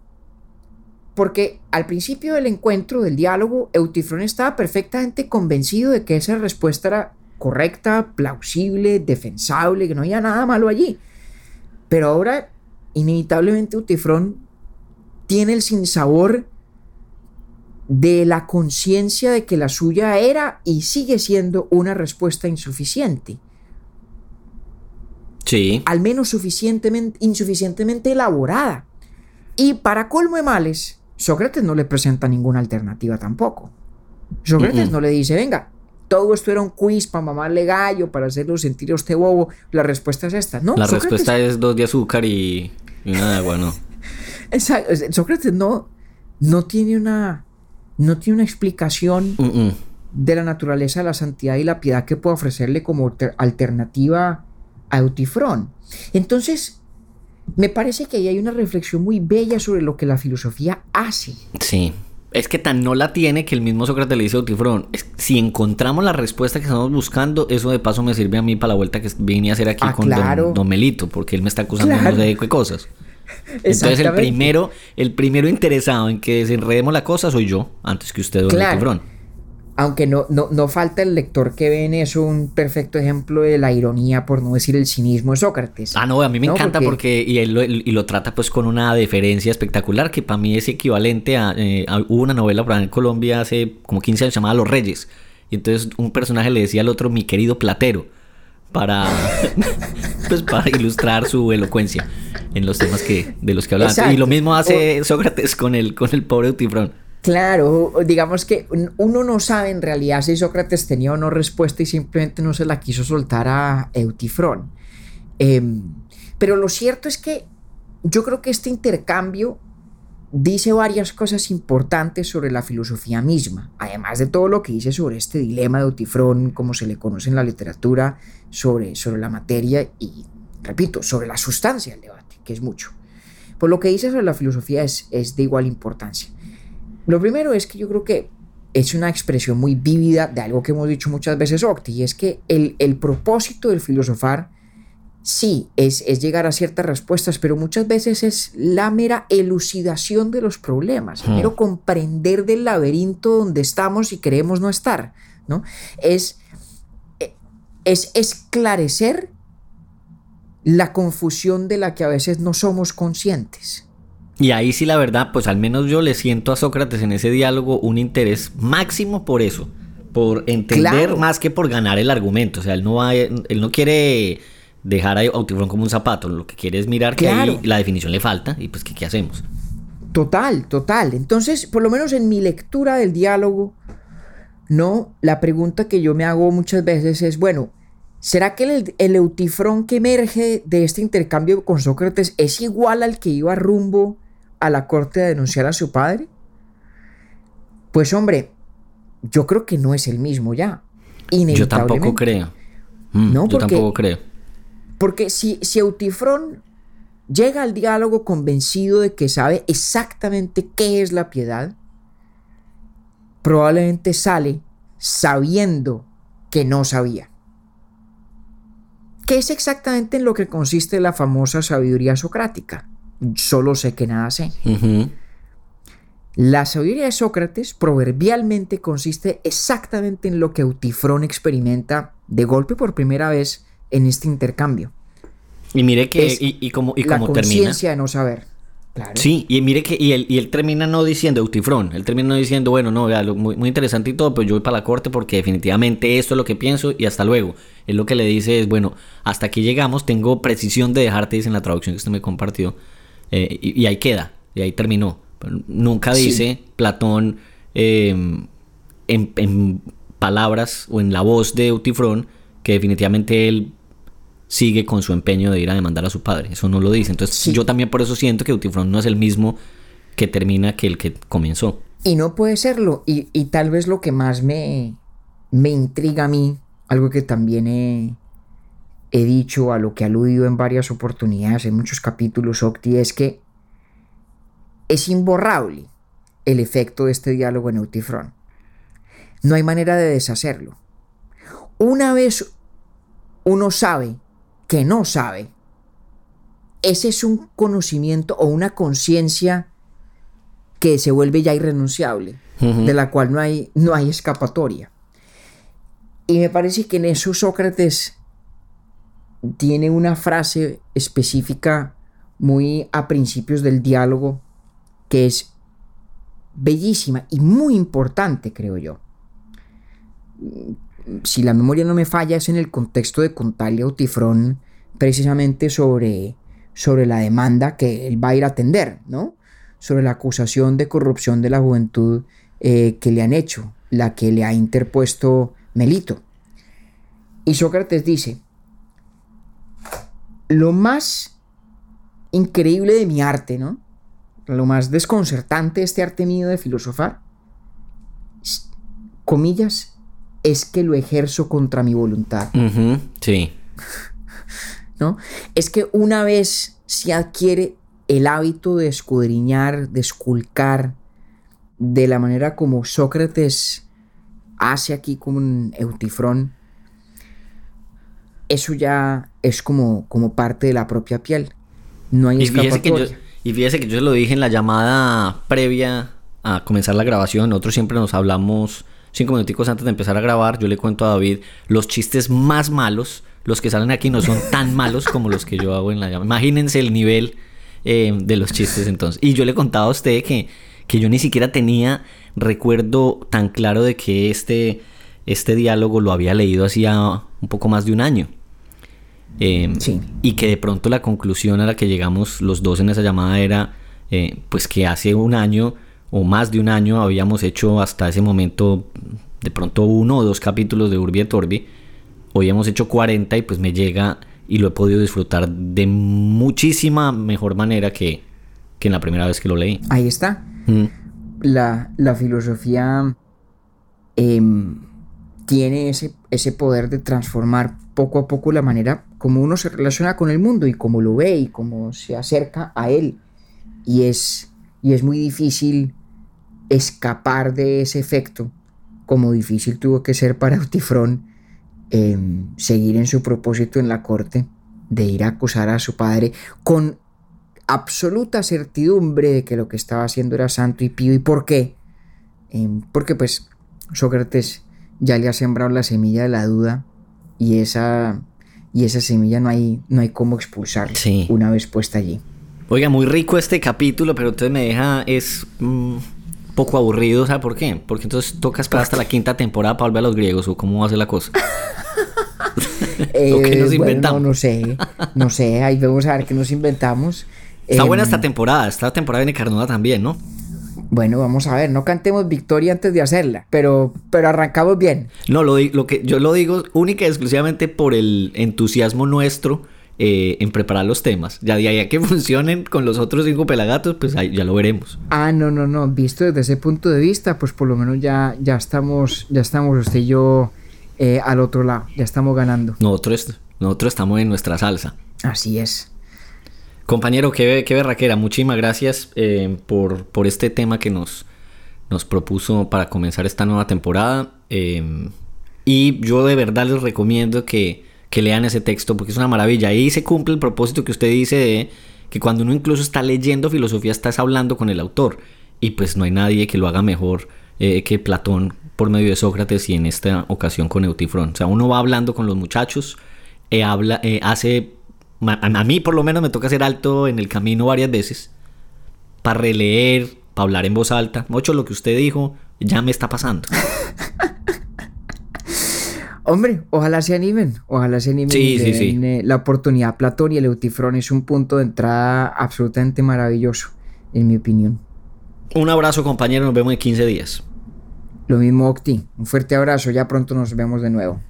Porque al principio del encuentro, del diálogo, Eutifrón estaba perfectamente convencido de que esa respuesta era correcta, plausible, defensable, que no había nada malo allí. Pero ahora, inevitablemente, Eutifrón tiene el sinsabor de la conciencia de que la suya era y sigue siendo una respuesta insuficiente, Sí. al menos suficientemente, insuficientemente elaborada. Y para colmo de males, Sócrates no le presenta ninguna alternativa tampoco. Sócrates no le dice, venga, todo esto era un quiz para mamarle gallo, para hacerlo sentir a usted bobo. La respuesta es esta. No, La Sócrates- respuesta es dos de azúcar y, y una de agua, ¿no? (laughs) Exacto, es- Sócrates no, no tiene una, no tiene una explicación de la naturaleza de la santidad y la piedad que puede ofrecerle como alter- alternativa a Eutifrón. Entonces, me parece que ahí hay una reflexión muy bella sobre lo que la filosofía hace. Sí. es que tan no la tiene que el mismo Sócrates le dice a Eutifrón, si encontramos la respuesta que estamos buscando, eso de paso me sirve a mí para la vuelta que vine a hacer aquí ah, con don, Melito, porque él me está acusando de cosas. (laughs) Entonces el primero, el primero interesado en que desenredemos la cosa soy yo, antes que usted, don claro aunque no, no, no, falta el lector que ve en eso un perfecto ejemplo de la ironía, por no decir el cinismo de Sócrates. Ah, no, a mí me encanta porque, y él lo, y lo trata pues con una deferencia espectacular que para mí es equivalente a, eh, hubo una novela por en Colombia hace como 15 años llamada Los Reyes. Y entonces un personaje le decía al otro mi querido platero para, (laughs) pues, para ilustrar su elocuencia en los temas que, de los que hablaba. Y lo mismo hace Sócrates con el, con el pobre Eutifrón. Claro, digamos que uno no sabe en realidad si Sócrates tenía o no respuesta y simplemente no se la quiso soltar a Eutifrón. Em, pero lo cierto es que yo creo que este intercambio dice varias cosas importantes sobre la filosofía misma, además de todo lo que dice sobre este dilema de Eutifrón, como se le conoce en la literatura, sobre, sobre la materia y, repito, sobre la sustancia del debate, que es mucho. Por lo que dice sobre la filosofía es, es de igual importancia. Lo primero es que yo creo que es una expresión muy vívida de algo que hemos dicho muchas veces, Octi, y es que el, propósito del filosofar sí es, es, llegar a ciertas respuestas, pero muchas veces es la mera elucidación de los problemas, el mero comprender del laberinto donde estamos y creemos no estar, ¿no? Es, es esclarecer la confusión de la que a veces no somos conscientes. Y ahí sí la verdad, pues al menos yo le siento a Sócrates en ese diálogo un interés máximo por eso, por entender más que por ganar el argumento. O sea, él no va, él no quiere dejar a Autifrón como un zapato, lo que quiere es mirar que ahí la definición le falta y pues que qué hacemos. Total, total. Entonces, por lo menos en mi lectura del diálogo, no, la pregunta que yo me hago muchas veces es, bueno, ¿será que el, el eutifrón que emerge de este intercambio con Sócrates es igual al que iba rumbo a la corte a denunciar a su padre? Pues hombre, yo creo que no es el mismo ya. Yo tampoco creo. Mm, no, yo tampoco creo. Porque si, si Eutifrón llega al diálogo convencido de que sabe exactamente qué es la piedad, probablemente sale sabiendo que no sabía. ¿Qué es exactamente en lo que consiste la famosa sabiduría socrática? solo sé que nada sé. La sabiduría de Sócrates proverbialmente consiste exactamente en lo que Eutifrón experimenta de golpe por primera vez en este intercambio. Y mire que, y, como, y la conciencia de no saber. Sí, y mire que y él, y él termina no diciendo Eutifrón, él termina no diciendo, bueno, no, vea, muy, muy, interesante y todo, pero yo voy para la corte porque definitivamente esto es lo que pienso y hasta luego. Él lo que le dice es, bueno, hasta aquí llegamos, tengo precisión de dejarte, dice en la traducción que usted me compartió, eh, y, ahí queda, y ahí terminó. Nunca dice Platón em, en, palabras o en la voz de Eutifrón que definitivamente él sigue con su empeño de ir a demandar a su padre. Eso no lo dice. Entonces yo también por eso siento que Eutifrón no es el mismo que termina que el que comenzó. Y no puede serlo. Y, tal vez lo que más me, me intriga a mí, algo que también he, he dicho, a lo que he aludido en varias oportunidades, en muchos capítulos, Octi, es que es imborrable el efecto de este diálogo en Eutifrón. No hay manera de deshacerlo. Una vez uno sabe que no sabe, ese es un conocimiento o una conciencia que se vuelve ya irrenunciable, de la cual no hay, no hay escapatoria. Y me parece que en eso Sócrates tiene una frase específica muy a principios del diálogo que es bellísima y muy importante, creo yo. Si la memoria no me falla, es en el contexto de contarle a Utifrón precisamente sobre, sobre la demanda que él va a ir a atender, ¿no? Sobre la acusación de corrupción de la juventud eh, que le han hecho, la que le ha interpuesto Melito. Y Sócrates dice, lo más increíble de mi arte, ¿no? Lo más desconcertante de este arte mío de filosofar, comillas, es que lo ejerzo contra mi voluntad. sí. (laughs) ¿No? Es que una vez se adquiere el hábito de escudriñar, de esculcar, de la manera como Sócrates hace aquí como un Eutifrón, eso ya es como, como parte de la propia piel. No hay Y fíjese, que yo, y fíjese que yo se lo dije en la llamada previa a comenzar la grabación. Nosotros siempre nos hablamos cinco minuticos antes de empezar a grabar. Yo le cuento a David los chistes más malos. Los que salen aquí no son tan malos como los que yo hago en la llamada. Imagínense el nivel eh, de los chistes entonces. Y yo le contaba a usted que, que yo ni siquiera tenía recuerdo tan claro de que este, este diálogo lo había leído hacía un poco más de un año. Eh, Sí. Y que de pronto la conclusión a la que llegamos los dos en esa llamada era eh, pues que hace un año o más de un año habíamos hecho hasta ese momento de pronto uno o dos capítulos de Urbi et Orbi. Hoy hemos hecho 40 y pues me llega y lo he podido disfrutar de muchísima mejor manera que, que en la primera vez que lo leí. Ahí está. Mm. La, la filosofía em, tiene ese, ese poder de transformar poco a poco la manera como uno se relaciona con el mundo y cómo lo ve y cómo se acerca a él. Y es, y es muy difícil escapar de ese efecto, como difícil tuvo que ser para (laughs) Eutifrón em, seguir en su propósito en la corte de ir a acusar a su padre con absoluta certidumbre de que lo que estaba haciendo era santo y pío. ¿Y por qué? Em, porque pues Sócrates ya le ha sembrado la semilla de la duda y esa, y esa semilla no hay, no hay cómo expulsarla Sí. una vez puesta allí. Oiga, muy rico este capítulo, pero entonces me deja es mm, poco aburrido, ¿sabe por qué? Porque entonces toca esperar hasta la quinta temporada para volver a los griegos o cómo va a ser la cosa. (laughs) ¿O qué nos Eh, bueno, inventamos? no, no sé, no sé, ahí vamos a ver qué nos inventamos. Está Em, buena esta temporada, esta temporada viene carnuda también, ¿no? Bueno, vamos a ver, no cantemos victoria antes de hacerla, pero, pero arrancamos bien. No, lo, lo que yo lo digo única y exclusivamente por el entusiasmo nuestro eh, en preparar los temas. Ya de ahí a que (laughs) funcionen con los otros cinco pelagatos, pues ahí ya lo veremos. Ah, no, no, no. Visto desde ese punto de vista, pues por lo menos ya, ya estamos, ya estamos usted y yo eh, al otro lado. Ya estamos ganando. Nosotros, nosotros estamos en nuestra salsa. Así es. Compañero, qué, qué berraquera. Muchísimas gracias eh, por, por este tema que nos, nos propuso para comenzar esta nueva temporada. Eh, y yo de verdad les recomiendo que, que lean ese texto porque es una maravilla. Ahí se cumple el propósito que usted dice de que cuando uno incluso está leyendo filosofía estás hablando con el autor. Y pues no hay nadie que lo haga mejor eh, que Platón por medio de Sócrates y en esta ocasión con Eutifrón. O sea, uno va hablando con los muchachos, eh, habla, eh, hace... a mí por lo menos me toca hacer alto en el camino varias veces para releer, para hablar en voz alta. Mucho lo que usted dijo ya me está pasando. (laughs) Hombre, ojalá se animen. Ojalá se animen. Sí, sí, sí. eh, La oportunidad. Platón y el Eutifrón es un punto de entrada absolutamente maravilloso, en mi opinión. Un abrazo compañero, nos vemos en 15 días. Lo mismo, Octi. Un fuerte abrazo. Ya pronto nos vemos de nuevo.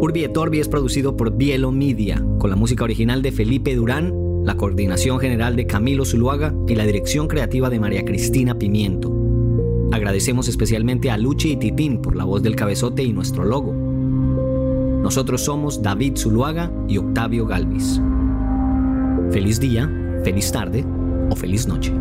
Urbi et Orbi es producido por Bielo Media, con la música original de Felipe Durán, la coordinación general de Camilo Zuluaga y la dirección creativa de María Cristina Pimiento. Agradecemos especialmente a Luchi y Titín por la voz del cabezote y nuestro logo. Nosotros somos David Zuluaga y Octavio Galvis. Feliz día, feliz tarde o feliz noche.